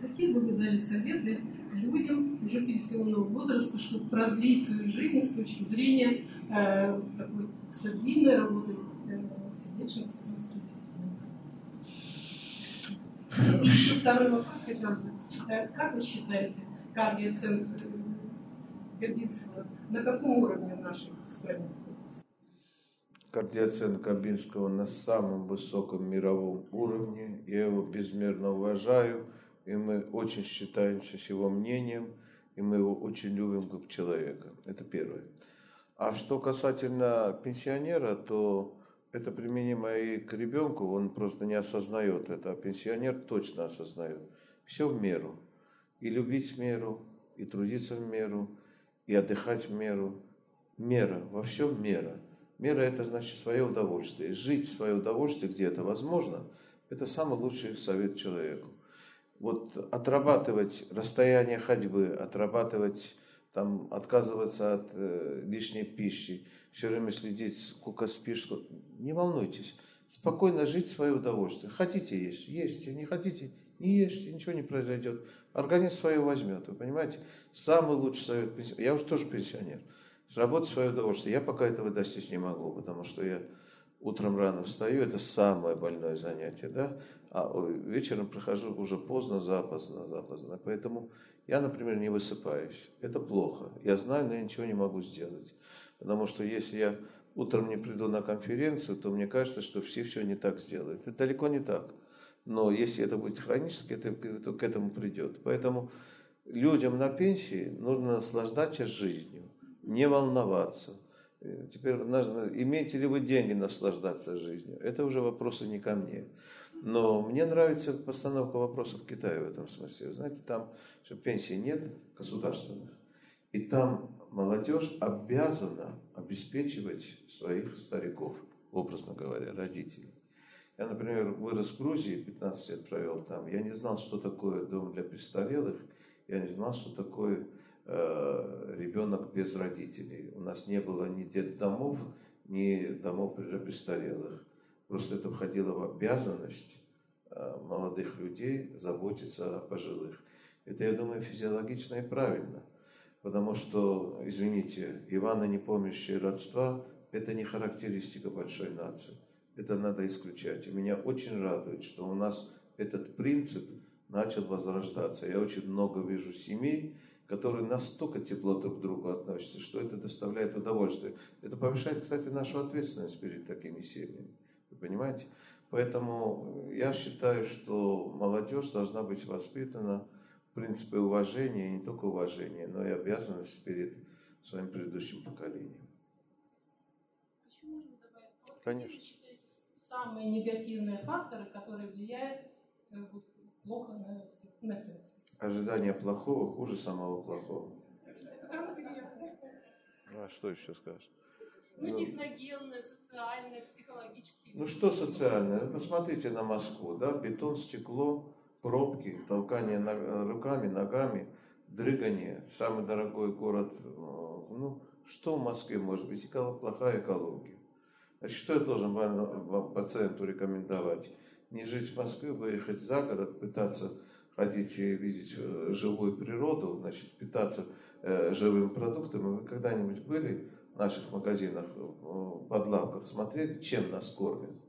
Какие бы вы дали советы людям уже пенсионного возраста, чтобы продлить свою жизнь с точки зрения э, такой стабильной работы э, сердечно-сосудистой системы. И еще второй вопрос хотел бы. Э, как вы считаете, кардиоцентр э, Горбинского на каком уровне в нашей стране? Кардиоцентр Кабинского на самом высоком мировом уровне. Я его безмерно уважаю и мы очень считаемся с его мнением, и мы его очень любим как человека. Это первое. А что касательно пенсионера, то это применимо и к ребенку, он просто не осознает это, а пенсионер точно осознает. Все в меру. И любить в меру, и трудиться в меру, и отдыхать в меру. Мера, во всем мера. Мера – это значит свое удовольствие. Жить в свое удовольствие, где это возможно, это самый лучший совет человеку вот отрабатывать расстояние ходьбы, отрабатывать, там, отказываться от э, лишней пищи, все время следить, сколько спишь, сколько... не волнуйтесь. Спокойно жить в свое удовольствие. Хотите есть, ешьте, не хотите, не ешьте, ничего не произойдет. Организм свое возьмет, вы понимаете? Самый лучший совет пенсионер. Я уже тоже пенсионер. Сработать свое удовольствие. Я пока этого достичь не могу, потому что я утром рано встаю, это самое больное занятие, да, а вечером прихожу уже поздно, запоздно, запоздно. Поэтому я, например, не высыпаюсь. Это плохо. Я знаю, но я ничего не могу сделать. Потому что если я утром не приду на конференцию, то мне кажется, что все все не так сделают. Это далеко не так. Но если это будет хронически, это, то к этому придет. Поэтому людям на пенсии нужно наслаждаться жизнью, не волноваться. Э, теперь нужно, имеете ли вы деньги наслаждаться жизнью? Это уже вопросы не ко мне. Но мне нравится постановка вопросов в Китае в этом смысле. Вы знаете, там что пенсий нет государственных, и там молодежь обязана обеспечивать своих стариков, образно говоря, родителей. Я, например, вырос в Грузии, 15 лет провел там. Я не знал, что такое дом для престарелых. Я не знал, что такое э, ребенок без родителей. У нас не было ни детдомов, ни домов для престарелых. Просто это входило в обязанность э, молодых людей заботиться о пожилых. Это, я думаю, физиологично и правильно. Потому что, извините, Ивана, не помнящие родства, это не характеристика большой нации. Это надо исключать. И меня очень радует, что у нас этот принцип начал возрождаться. Я очень много вижу семей, которые настолько тепло друг к другу относятся, что это доставляет удовольствие. Это повышает, кстати, нашу ответственность перед такими семьями понимаете? Поэтому я считаю, что молодежь должна быть воспитана в принципе уважения, не только уважения, но и обязанность перед своим предыдущим поколением. Конечно. самые негативные факторы, которые влияют э, плохо на, на сердце. Ожидание плохого хуже самого плохого. Ну, а что еще скажешь? Ну, Ну, техногенные, социальные, психологические. Ну что социальное? Посмотрите на Москву, да, бетон, стекло, пробки, толкание руками, ногами, дрыгание, самый дорогой город. э, Ну, что в Москве может быть? Эко- плохая экология. Значит, что я должен пациенту рекомендовать? Не жить в Москве, выехать за город, пытаться ходить и видеть э, живую природу, значит, питаться э, живыми продуктами. Вы когда-нибудь были в наших магазинах, в подлавках, смотрели, чем нас кормят?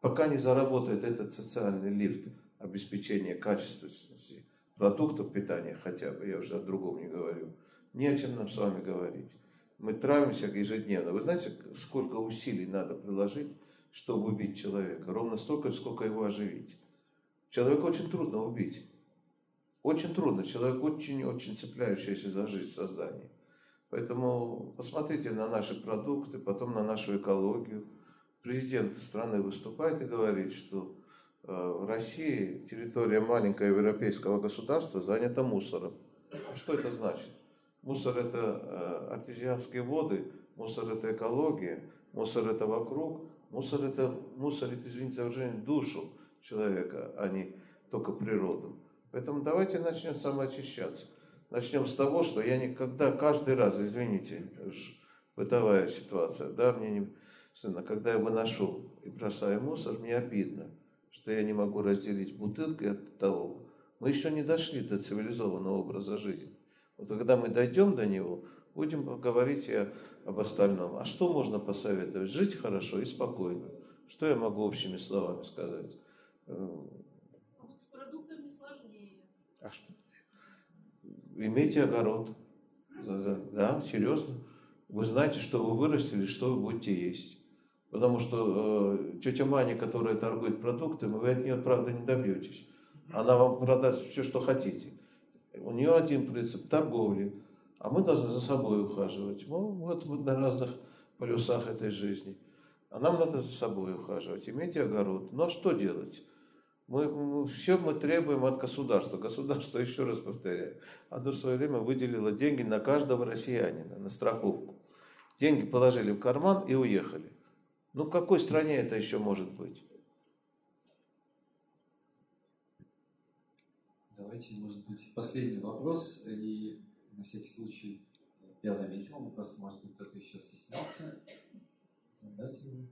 Пока не заработает этот социальный лифт обеспечения качественности продуктов питания хотя бы, я уже о другом не говорю, не о чем нам с вами говорить. Мы травимся ежедневно. Вы знаете, сколько усилий надо приложить, чтобы убить человека? Ровно столько, сколько его оживить. Человека очень трудно убить. Очень трудно. Человек очень-очень цепляющийся за жизнь создание. Поэтому посмотрите на наши продукты, потом на нашу экологию. Президент страны выступает и говорит, что э, в России территория маленького европейского государства занята мусором. Что это значит? Мусор это э, артезианские воды, мусор это экология, мусор это вокруг, мусор это мусорит, извините за выражение, душу человека, а не только природу. Поэтому давайте начнем самоочищаться. Начнем с того, что я никогда, каждый раз, извините, бытовая ситуация, да, мне не, сына, когда я выношу и бросаю мусор, мне обидно, что я не могу разделить бутылки от того. Мы еще не дошли до цивилизованного образа жизни. Вот когда мы дойдем до него, будем говорить и об остальном. А что можно посоветовать? Жить хорошо и спокойно. Что я могу общими словами сказать? А вот с продуктами сложнее. А что? Имейте огород. Да, серьезно. Вы знаете, что вы вырастили, что вы будете есть. Потому что э, тетя Маня, которая торгует продуктами, вы от нее, правда, не добьетесь. Она вам продаст все, что хотите. У нее один принцип – торговли. А мы должны за собой ухаживать. Ну, вот мы на разных полюсах этой жизни. А нам надо за собой ухаживать. Имейте огород. Ну, а что делать? Мы, все мы требуем от государства. Государство, (laughs) еще раз повторяю, оно в свое время выделило деньги на каждого россиянина, на страховку. Деньги положили в карман и уехали. Ну, в какой стране это еще может быть? Давайте, может быть, последний вопрос. И на всякий случай я заметил, но просто, может быть, кто-то еще стеснялся задать его.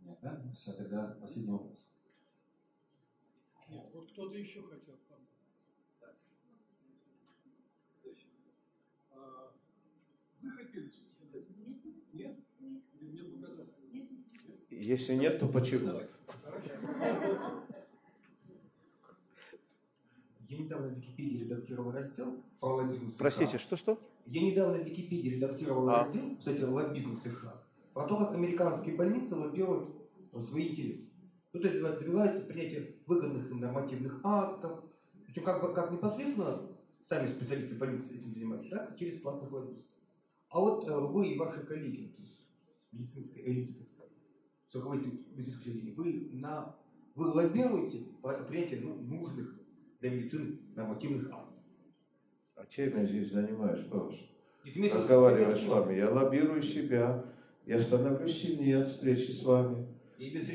Нет, да? Ну все, тогда последний вопрос. Нет, вот кто-то еще хотел. А, Вы хотели задать? Нет? Или мне показали? Если нет, то почему? Я недавно в Википедии редактировал раздел про лоббизм США. Простите, что-что? Я недавно в Википедии редактировал А. раздел, кстати, лоббизм США, про то, как американские больницы лоббируют свои интересы. Ну, то есть добиваются принятия выгодных нормативных актов. Причем как, бы, как непосредственно сами специалисты больницы этим занимаются, так и через платных лоббистов. А вот э, вы и ваши коллеги, то есть медицинской элиты, так сказать, с руководителем медицинских учреждений, вы, на, вы лоббируете принятие ну, нужных для медицины нормативных актов. А чем я здесь занимаюсь, Павлович? Разговаривая с вами, я лоббирую себя, я становлюсь сильнее от встречи с вами.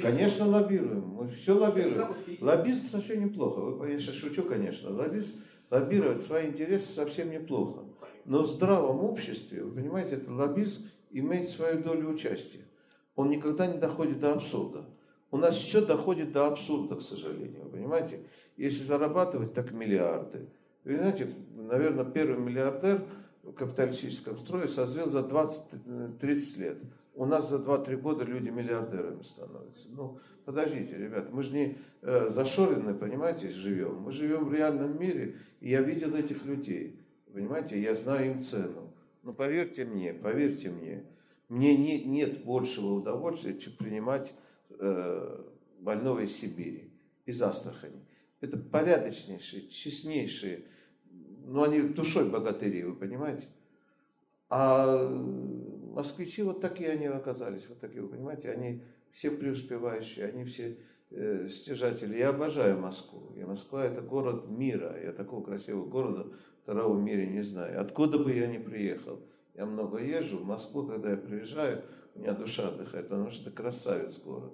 Конечно, лоббируем. Мы все лоббируем. Лоббизм совсем неплохо. Вы, я сейчас шучу, конечно. Лоббизм, лоббировать свои интересы совсем неплохо. Но в здравом обществе, вы понимаете, это лоббизм имеет свою долю участия. Он никогда не доходит до абсурда. У нас все доходит до абсурда, к сожалению. Вы понимаете? Если зарабатывать, так миллиарды. Вы знаете, наверное, первый миллиардер в капиталистическом строе созрел за 20-30 лет. У нас за 2-3 года люди миллиардерами становятся. Ну, подождите, ребята, мы же не э, зашорены, понимаете, живем. Мы живем в реальном мире, и я видел этих людей. Понимаете, я знаю им цену. Но поверьте мне, поверьте мне, мне не, нет большего удовольствия, чем принимать э, больного из Сибири, из Астрахани. Это порядочнейшие, честнейшие, ну они душой богатыри, вы понимаете? А москвичи вот такие они оказались, вот такие, вы понимаете, они все преуспевающие, они все э, стяжатели. Я обожаю Москву. И Москва это город мира. Я такого красивого города второго в мире не знаю. Откуда бы я ни приехал. Я много езжу. В Москву, когда я приезжаю, у меня душа отдыхает, потому что это красавец город.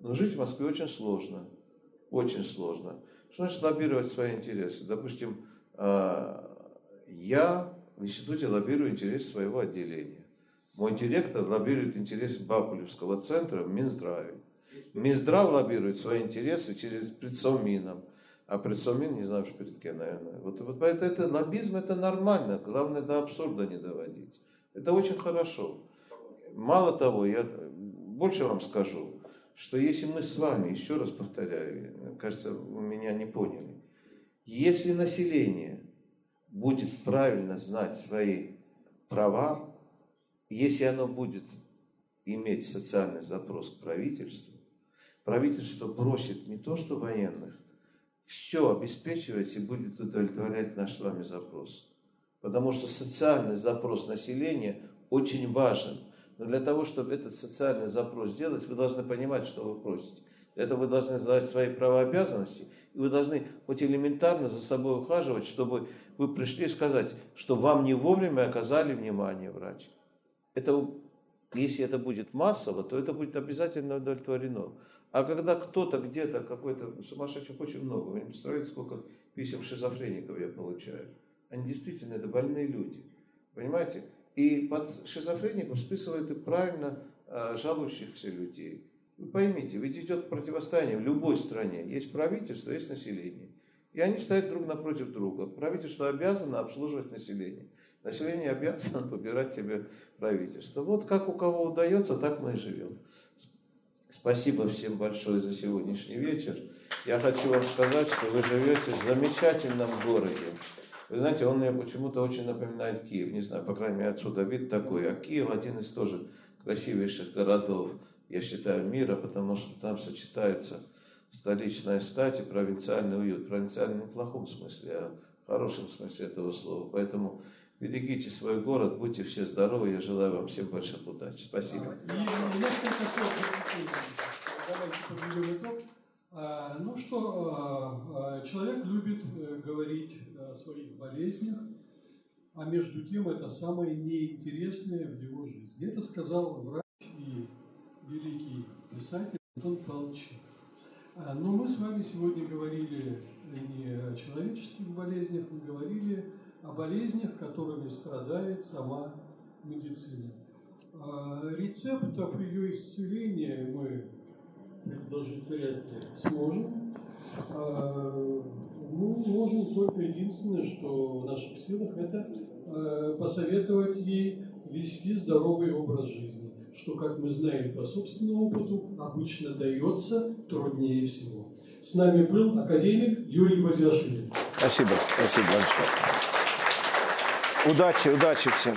Но жить в Москве очень сложно. Очень сложно. Что значит лоббировать свои интересы? Допустим, а, я в институте лоббирую интересы своего отделения. Мой директор лоббирует интересы Бакулевского центра в Минздраве. Минздрав лоббирует свои интересы через предсовмином. А предсовмин не знаю, что перед кем, наверное. Вот, вот это, это лоббизм это нормально. Главное до абсурда не доводить. Это очень хорошо. Мало того, я больше вам скажу, что если мы с вами, еще раз повторяю, кажется, вы меня не поняли, если население будет правильно знать свои права, если оно будет иметь социальный запрос к правительству, правительство просит не то что военных, все обеспечивать и будет удовлетворять наш с вами запрос. Потому что социальный запрос населения очень важен. Но для того, чтобы этот социальный запрос сделать, вы должны понимать, что вы просите. Этого вы должны знать свои права и обязанности, и вы должны хоть элементарно за собой ухаживать, чтобы вы пришли и сказать, что вам не вовремя оказали внимание врач. Это, если это будет массово, то это будет обязательно удовлетворено. А когда кто-то где-то, какой-то сумасшедших очень много, вы не представляете, сколько писем шизофреников я получаю. Они действительно, это больные люди. Понимаете? И под шизофреников списывают и правильно э, жалующихся людей. Вы поймите, ведь идет противостояние в любой стране. Есть правительство, есть население. И они стоят друг напротив друга. Правительство обязано обслуживать население. Население обязано (laughs) выбирать себе правительство. Вот как у кого удается, так мы и живем. Спасибо всем большое за сегодняшний вечер. Я хочу вам сказать, что вы живете в замечательном городе. Вы знаете, он мне почему-то очень напоминает Киев. Не знаю, по крайней мере, отсюда вид такой. А Киев один из тоже красивейших городов, я считаю, мира, потому что там сочетается столичная стать и провинциальный уют. Провинциальный не в плохом смысле, а в хорошем смысле этого слова. Поэтому берегите свой город, будьте все здоровы. Я желаю вам всем больших удач. Спасибо. А, ну что, а, а, человек любит э, говорить о своих болезнях, а между тем это самое неинтересное в его жизни. Это сказал врач и великий писатель Антон Павлович. Но мы с вами сегодня говорили не о человеческих болезнях, мы говорили о болезнях, которыми страдает сама медицина. Рецептов ее исцеления мы предложить вряд ли сможем. А, ну, можем только единственное, что в наших силах, это а, посоветовать ей вести здоровый образ жизни, что, как мы знаем по собственному опыту, обычно дается труднее всего. С нами был академик Юрий Базиашвили. Спасибо, спасибо большое. Удачи, удачи всем.